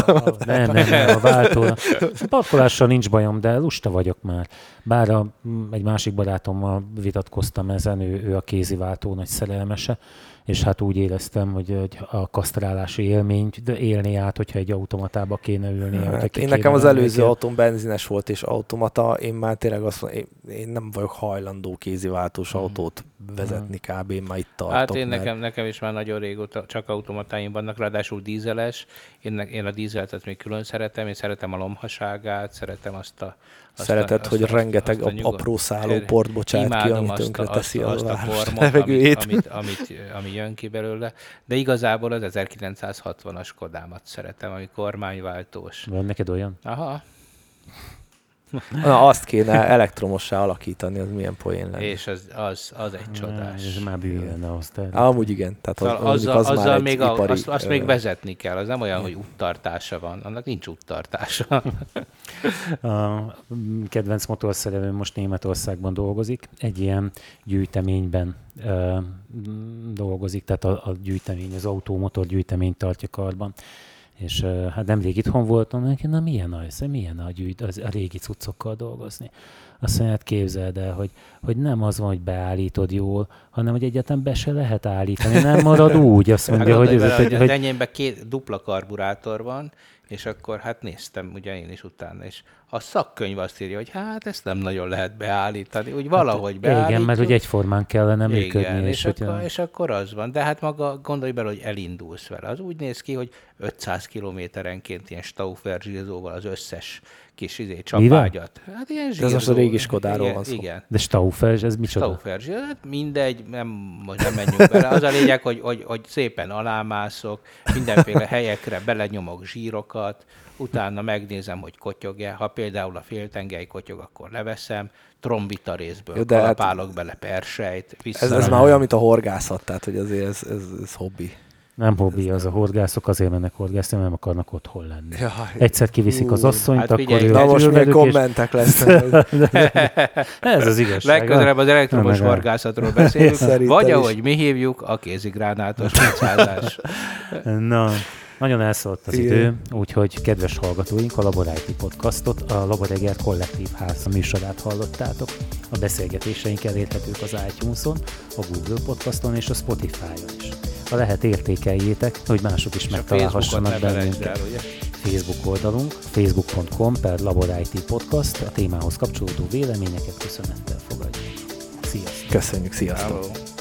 a- Nem, nem, nem, a váltóra. A parkolással nincs bajom, de lusta vagyok már. Bár a, egy másik barátommal vitatkoztam ezen, ő, ő a kéziváltó nagy szerelmese, és hát úgy éreztem, hogy, hogy a kasztrálási élményt de élni át, hogyha egy automatába kéne ülni. Hát én kéne nekem az előző autóm benzines volt és automata, én már tényleg azt mondom, én, én nem vagyok hajlandó kéziváltós Mhm. autót vezetni kb. Én már itt tartok. Hát én mert- nekem, nekem is már nagyon régóta csak automatáim vannak, ráadásul dízeles. Én, én a dízeltet még külön szeretem, én szeretem a lomhaságát, szeretem azt a... Azt Szereted, azt hogy azt rengeteg azt a nyugod- apró száló Én port bocsát ki, ami azt, tönkre a, teszi azt, a azt a levegőjét. amit, amit, amit, ami jön ki belőle, de igazából az 1960-as Kodámat szeretem, ami kormánywáltós. Van neked olyan? Aha, Na, azt kéne elektromossá alakítani, az milyen poén lenne. és az, az, az egy csodás. Ez már bűn lenne ahhoz. Tehát. Amúgy igen. Tehát az, Szóval mondjuk azzal, az már azzal egy még, a, ipari, azt, azt még vezetni kell, az nem olyan, hogy úttartása van, annak nincs úttartása. A kedvenc motorszerelőm most Németországban dolgozik, egy ilyen gyűjteményben ö, dolgozik, tehát a, a gyűjtemény, az automotor gyűjteményt tartja karban. És hát nemrég itthon voltam, neki, na milyen az, milyen a, gyűjt, az, a régi cuccokkal dolgozni. Azt mondja, hát képzeld el, hogy, hogy nem az van, hogy beállítod jól, hanem hogy egyáltalán be se lehet állítani, nem marad úgy. Azt mondja, hogy, ez, hogy, hogy, enyémben két dupla karburátor van, és akkor hát néztem ugye én is utána, és a szakkönyv azt írja, hogy hát ezt nem nagyon lehet beállítani, úgy valahogy beállítjuk. igen, mert hogy egyformán kellene működni. Igen, és, hogy, akkor, és akkor az van. De hát maga gondolj bele, hogy elindulsz vele. Az úgy néz ki, hogy 500 kilométerenként ilyen Stauffer zsírzóval az összes kis izé, csapágyat. Hát ilyen De ez most a zsírzó- régi Skodáról igen, van szó. Igen. De Stauffer, ez micsoda? Stauffer zsír, hát mindegy, nem, most nem menjünk bele. Az a lényeg, hogy, hogy, hogy szépen alámászok, mindenféle helyekre belenyomok zsírokat, utána megnézem, hogy kotyog-e. Ha például a féltengely kotyog, akkor leveszem, trombita részből Jó, de hát- kalapálok bele persejt, Ez, ez már olyan, mint a horgászat, tehát hogy azért ez, ez, ez hobbi. Nem hobbi az a horgászok, azért mennek horgászni, mert nem akarnak otthon lenni. Jaj. Egyszer kiviszik az asszonyt, hát akkor figyelj, ő Na most és kommentek lesznek. ez az igazság. Legközelebb az elektromos Nem, horgászatról beszélünk, Szerintem vagy is. ahogy mi hívjuk, a kézigránátos picázás. Na, nagyon elszólt az Igen. idő, úgyhogy kedves hallgatóink, a Laboráti Podcastot, a Laboreger Kollektív Ház műsorát hallottátok. A beszélgetéseink elérhetők az iTunes-on, a Google Podcaston és a Spotify-on is. Ha lehet értékeljétek, hogy mások is megtalálhassanak bennünket. Facebook oldalunk, facebook.com per LaborIT Podcast, a témához kapcsolódó véleményeket köszönettel fogadjuk. Sziasztok! Köszönjük, sziasztok! Hello.